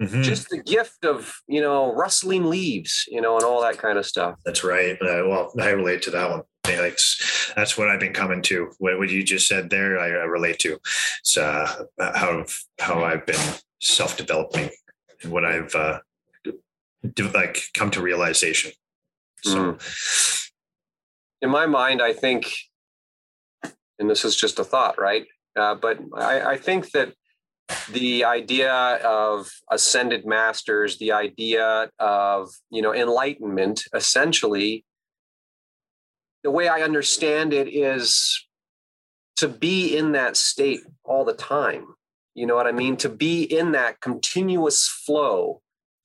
mm-hmm. just the gift of you know rustling leaves, you know, and all that kind of stuff. That's right. Uh, well, I relate to that one. That's that's what I've been coming to. What, what you just said there, I, I relate to. It's uh, how how I've been self developing and what I've uh, like come to realization. So, mm. in my mind, I think, and this is just a thought, right? Uh, but I, I think that the idea of ascended masters, the idea of you know enlightenment, essentially, the way I understand it is to be in that state all the time. You know what I mean? To be in that continuous flow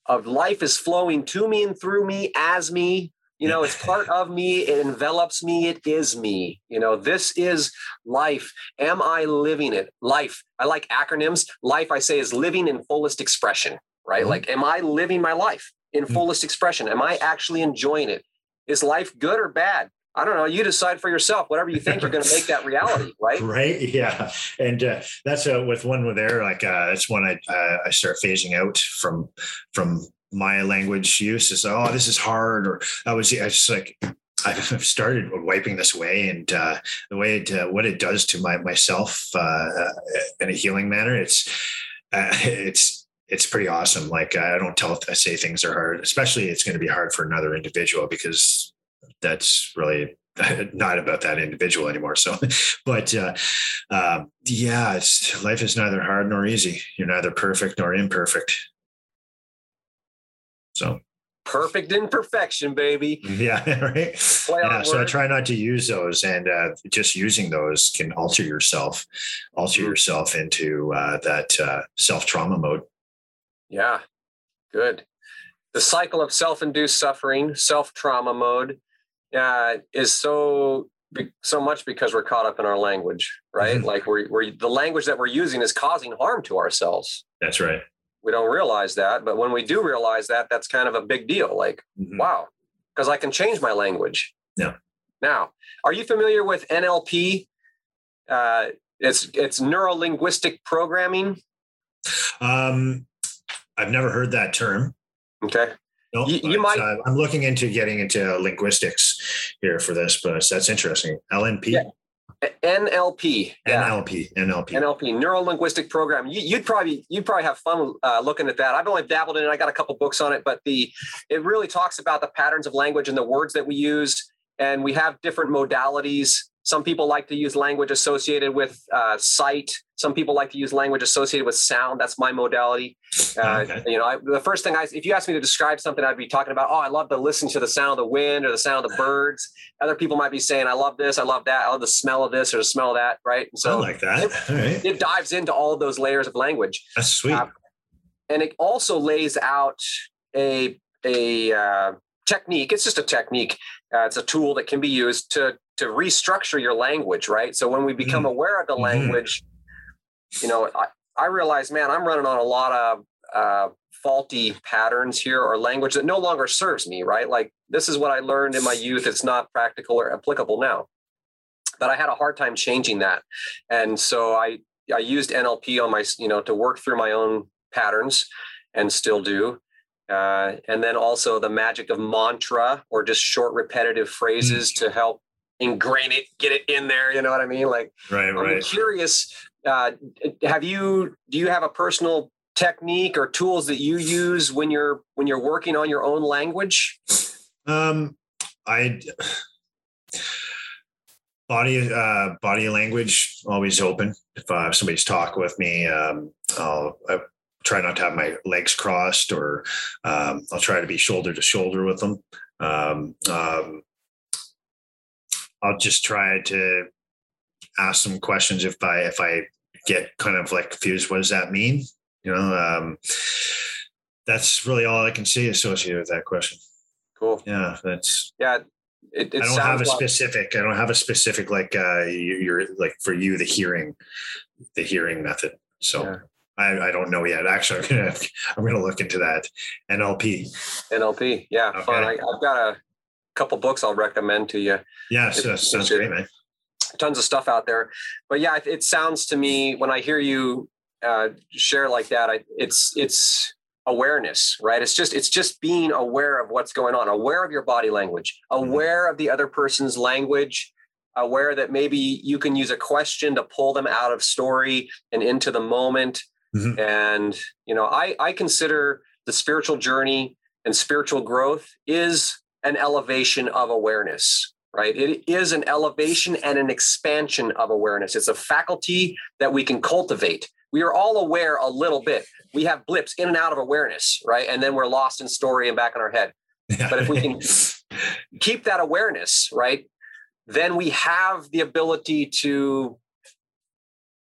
of life is flowing to me and through me as me you know it's part of me it envelops me it is me you know this is life am i living it life i like acronyms life i say is living in fullest expression right mm-hmm. like am i living my life in mm-hmm. fullest expression am i actually enjoying it is life good or bad I don't know. You decide for yourself. Whatever you think, you're going to make that reality, right? right. Yeah. And uh, that's uh, with one with there. Like uh, that's when I uh, I start phasing out from from my language use is oh this is hard or I was I just like I've started wiping this away and uh, the way it uh, what it does to my myself uh, in a healing manner it's uh, it's it's pretty awesome like I don't tell if I say things are hard especially it's going to be hard for another individual because that's really not about that individual anymore. So, but uh, uh, yeah, it's life is neither hard nor easy. You're neither perfect nor imperfect. So perfect imperfection, baby. Yeah, right. yeah, so I try not to use those, and uh, just using those can alter yourself, alter mm-hmm. yourself into uh, that uh, self trauma mode. Yeah, good. The cycle of self induced suffering, self trauma mode, uh, is so so much because we're caught up in our language, right? Mm-hmm. Like we're, we're the language that we're using is causing harm to ourselves. That's right we don't realize that but when we do realize that that's kind of a big deal like mm-hmm. wow because i can change my language yeah now are you familiar with nlp uh, it's it's neuro linguistic programming um i've never heard that term okay no, you, you might. Uh, I'm looking into getting into linguistics here for this, but that's interesting. LNP. Yeah. NLP. Yeah. NLP. NLP. NLP. Neuro linguistic program. You, would probably you'd probably have fun uh, looking at that. I've only dabbled in it. I got a couple books on it, but the it really talks about the patterns of language and the words that we use, and we have different modalities some people like to use language associated with uh, sight. Some people like to use language associated with sound. That's my modality. Uh, okay. You know, I, the first thing I, if you ask me to describe something, I'd be talking about, oh, I love to listen to the sound of the wind or the sound of the birds. Other people might be saying, I love this, I love that, I love the smell of this or the smell of that, right? And so I like that. It, right. it, dives into all those layers of language. That's sweet. Uh, and it also lays out a a uh, technique. It's just a technique. Uh, it's a tool that can be used to to restructure your language, right? So when we become mm. aware of the mm-hmm. language, mm. you know, I, I realize, man, I'm running on a lot of uh, faulty patterns here or language that no longer serves me, right? Like this is what I learned in my youth. It's not practical or applicable now. But I had a hard time changing that. And so I I used NLP on my, you know, to work through my own patterns and still do. Uh, and then also the magic of mantra or just short repetitive phrases mm. to help ingrain it, get it in there. You know what I mean? Like, right, I'm curious. Uh, have you do you have a personal technique or tools that you use when you're when you're working on your own language? Um, I body uh, body language always open. If uh, somebody's talking with me, um, I'll I try not to have my legs crossed, or um, I'll try to be shoulder to shoulder with them. Um, um, I'll just try to ask some questions if I if I get kind of like confused. What does that mean? You know, um, that's really all I can see associated with that question. Cool. Yeah, that's yeah. It, it I don't have a like, specific. I don't have a specific like uh, you're like for you the hearing, the hearing method. So. Yeah. I, I, don't know yet. Actually, I'm gonna I'm gonna look into that. NLP. NLP. Yeah, okay. fun. I, have got a couple books I'll recommend to you. Yeah, so, sounds great, man. Tons of stuff out there, but yeah, it, it sounds to me when I hear you uh, share like that, I, it's it's awareness right it's just it's just being aware of what's going on aware of your body language mm-hmm. aware of the other person's language aware that maybe you can use a question to pull them out of story and into the moment mm-hmm. and you know i i consider the spiritual journey and spiritual growth is an elevation of awareness right it is an elevation and an expansion of awareness it's a faculty that we can cultivate we are all aware a little bit we have blips in and out of awareness, right? And then we're lost in story and back in our head. But if we can keep that awareness, right, then we have the ability to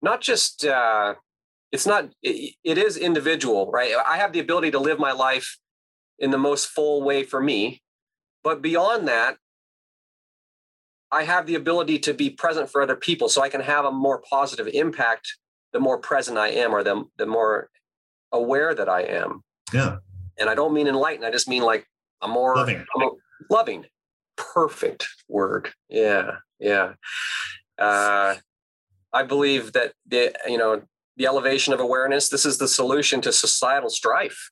not just, uh, it's not, it, it is individual, right? I have the ability to live my life in the most full way for me. But beyond that, I have the ability to be present for other people so I can have a more positive impact the more present I am or the, the more aware that I am. Yeah. And I don't mean enlightened. I just mean like I'm more loving. I'm loving. Perfect word. Yeah. Yeah. Uh, I believe that the you know the elevation of awareness. This is the solution to societal strife.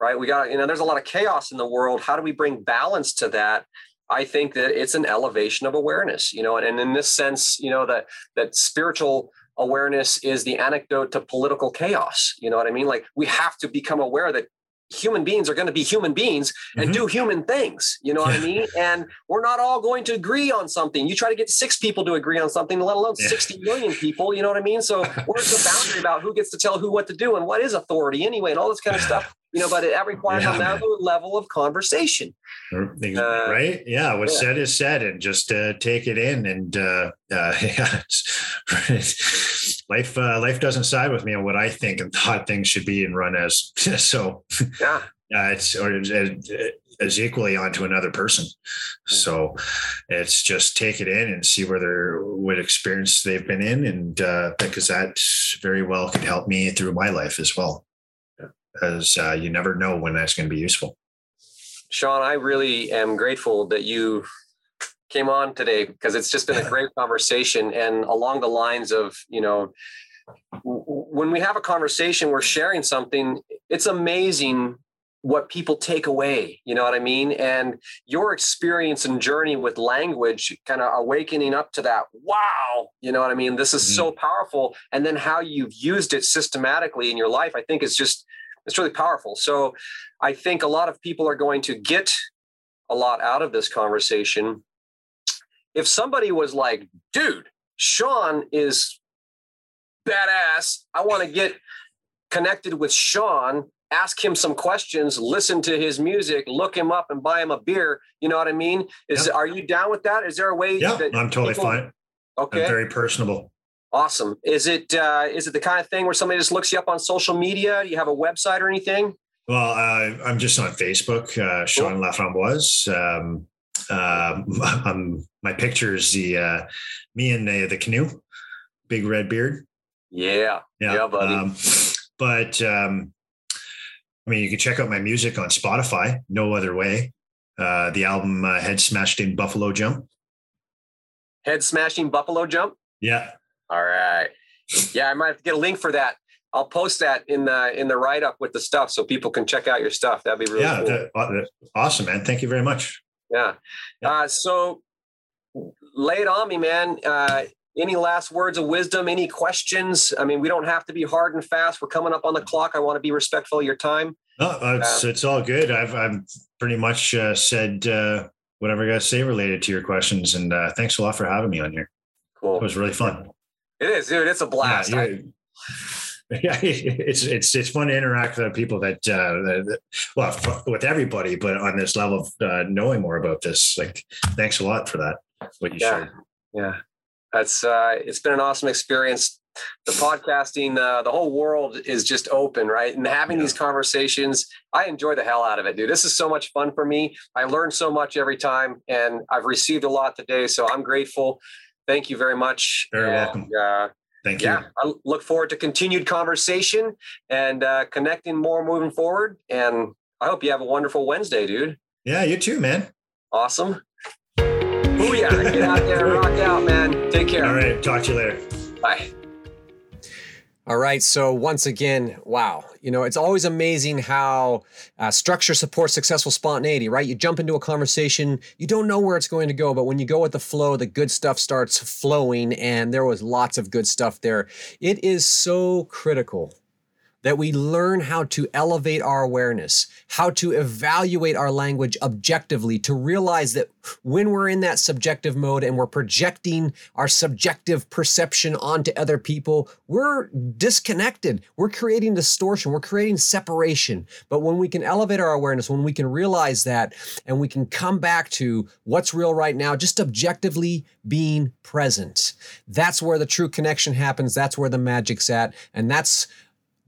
Right. We got you know there's a lot of chaos in the world. How do we bring balance to that? I think that it's an elevation of awareness, you know, and, and in this sense, you know, that that spiritual awareness is the anecdote to political chaos. You know what I mean? Like we have to become aware that human beings are going to be human beings and mm-hmm. do human things. You know what I mean? And we're not all going to agree on something. You try to get six people to agree on something, let alone yeah. 60 million people. You know what I mean? So where's the boundary about who gets to tell who what to do and what is authority anyway and all this kind of stuff? You know, but it, that requires yeah, another man. level of conversation. Uh, right? Yeah. What's yeah. said is said, and just uh, take it in. And uh, uh yeah, life uh, life doesn't side with me on what I think and thought things should be and run as. so yeah, uh, it's or as equally onto another person. So it's just take it in and see whether what experience they've been in, and uh, because that very well could help me through my life as well. As uh, you never know when that's going to be useful. Sean, I really am grateful that you came on today because it's just been a great conversation and along the lines of you know when we have a conversation we're sharing something it's amazing what people take away you know what i mean and your experience and journey with language kind of awakening up to that wow you know what i mean this is mm-hmm. so powerful and then how you've used it systematically in your life i think is just it's really powerful so i think a lot of people are going to get a lot out of this conversation if somebody was like, dude, Sean is badass. I want to get connected with Sean, ask him some questions, listen to his music, look him up and buy him a beer. You know what I mean? Is are you down with that? Is there a way? Yeah, I'm totally people... fine. Okay. I'm very personable. Awesome. Is it uh, is it the kind of thing where somebody just looks you up on social media? Do you have a website or anything? Well, uh, I'm just on Facebook, uh, Sean cool. Laframboise. Um, uh, um, my picture is the uh, me and the, the canoe, big red beard. Yeah, yeah, yeah buddy. Um, but um, I mean, you can check out my music on Spotify. No other way. Uh, the album uh, "Head Smashed in Buffalo Jump." Head smashing Buffalo Jump. Yeah. All right. Yeah, I might have to get a link for that. I'll post that in the in the write up with the stuff so people can check out your stuff. That'd be really yeah, cool. that, uh, awesome, man. Thank you very much. Yeah. yeah. Uh, so lay it on me, man. Uh, any last words of wisdom? Any questions? I mean, we don't have to be hard and fast. We're coming up on the clock. I want to be respectful of your time. No, it's uh, it's all good. I've I've pretty much uh, said uh, whatever I got to say related to your questions, and uh, thanks a lot for having me on here. Cool. It was really fun. It is, dude. It's a blast. Yeah, I, yeah, it's it's it's fun to interact with people that, uh, that well with everybody, but on this level of uh, knowing more about this. Like, thanks a lot for that. What you yeah. shared. Yeah, that's uh, it's been an awesome experience. The podcasting, uh, the whole world is just open, right? And having yeah. these conversations, I enjoy the hell out of it, dude. This is so much fun for me. I learn so much every time, and I've received a lot today, so I'm grateful. Thank you very much. Very and, welcome. Uh, Thank you. Yeah, I look forward to continued conversation and uh, connecting more moving forward. And I hope you have a wonderful Wednesday, dude. Yeah, you too, man. Awesome. Booyah. Get out there and rock out, man. Take care. All right. Talk to you later. Bye. All right. So once again, wow. You know, it's always amazing how uh, structure supports successful spontaneity, right? You jump into a conversation, you don't know where it's going to go, but when you go with the flow, the good stuff starts flowing, and there was lots of good stuff there. It is so critical that we learn how to elevate our awareness, how to evaluate our language objectively, to realize that when we're in that subjective mode and we're projecting our subjective perception onto other people, we're disconnected. We're creating distortion, we're creating separation. But when we can elevate our awareness, when we can realize that, and we can come back to what's real right now, just objectively being present, that's where the true connection happens. That's where the magic's at. And that's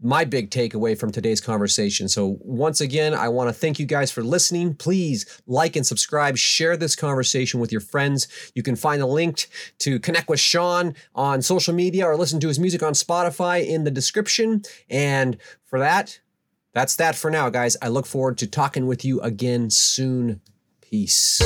my big takeaway from today's conversation. So, once again, I want to thank you guys for listening. Please like and subscribe, share this conversation with your friends. You can find the link to connect with Sean on social media or listen to his music on Spotify in the description. And for that, that's that for now, guys. I look forward to talking with you again soon. Peace.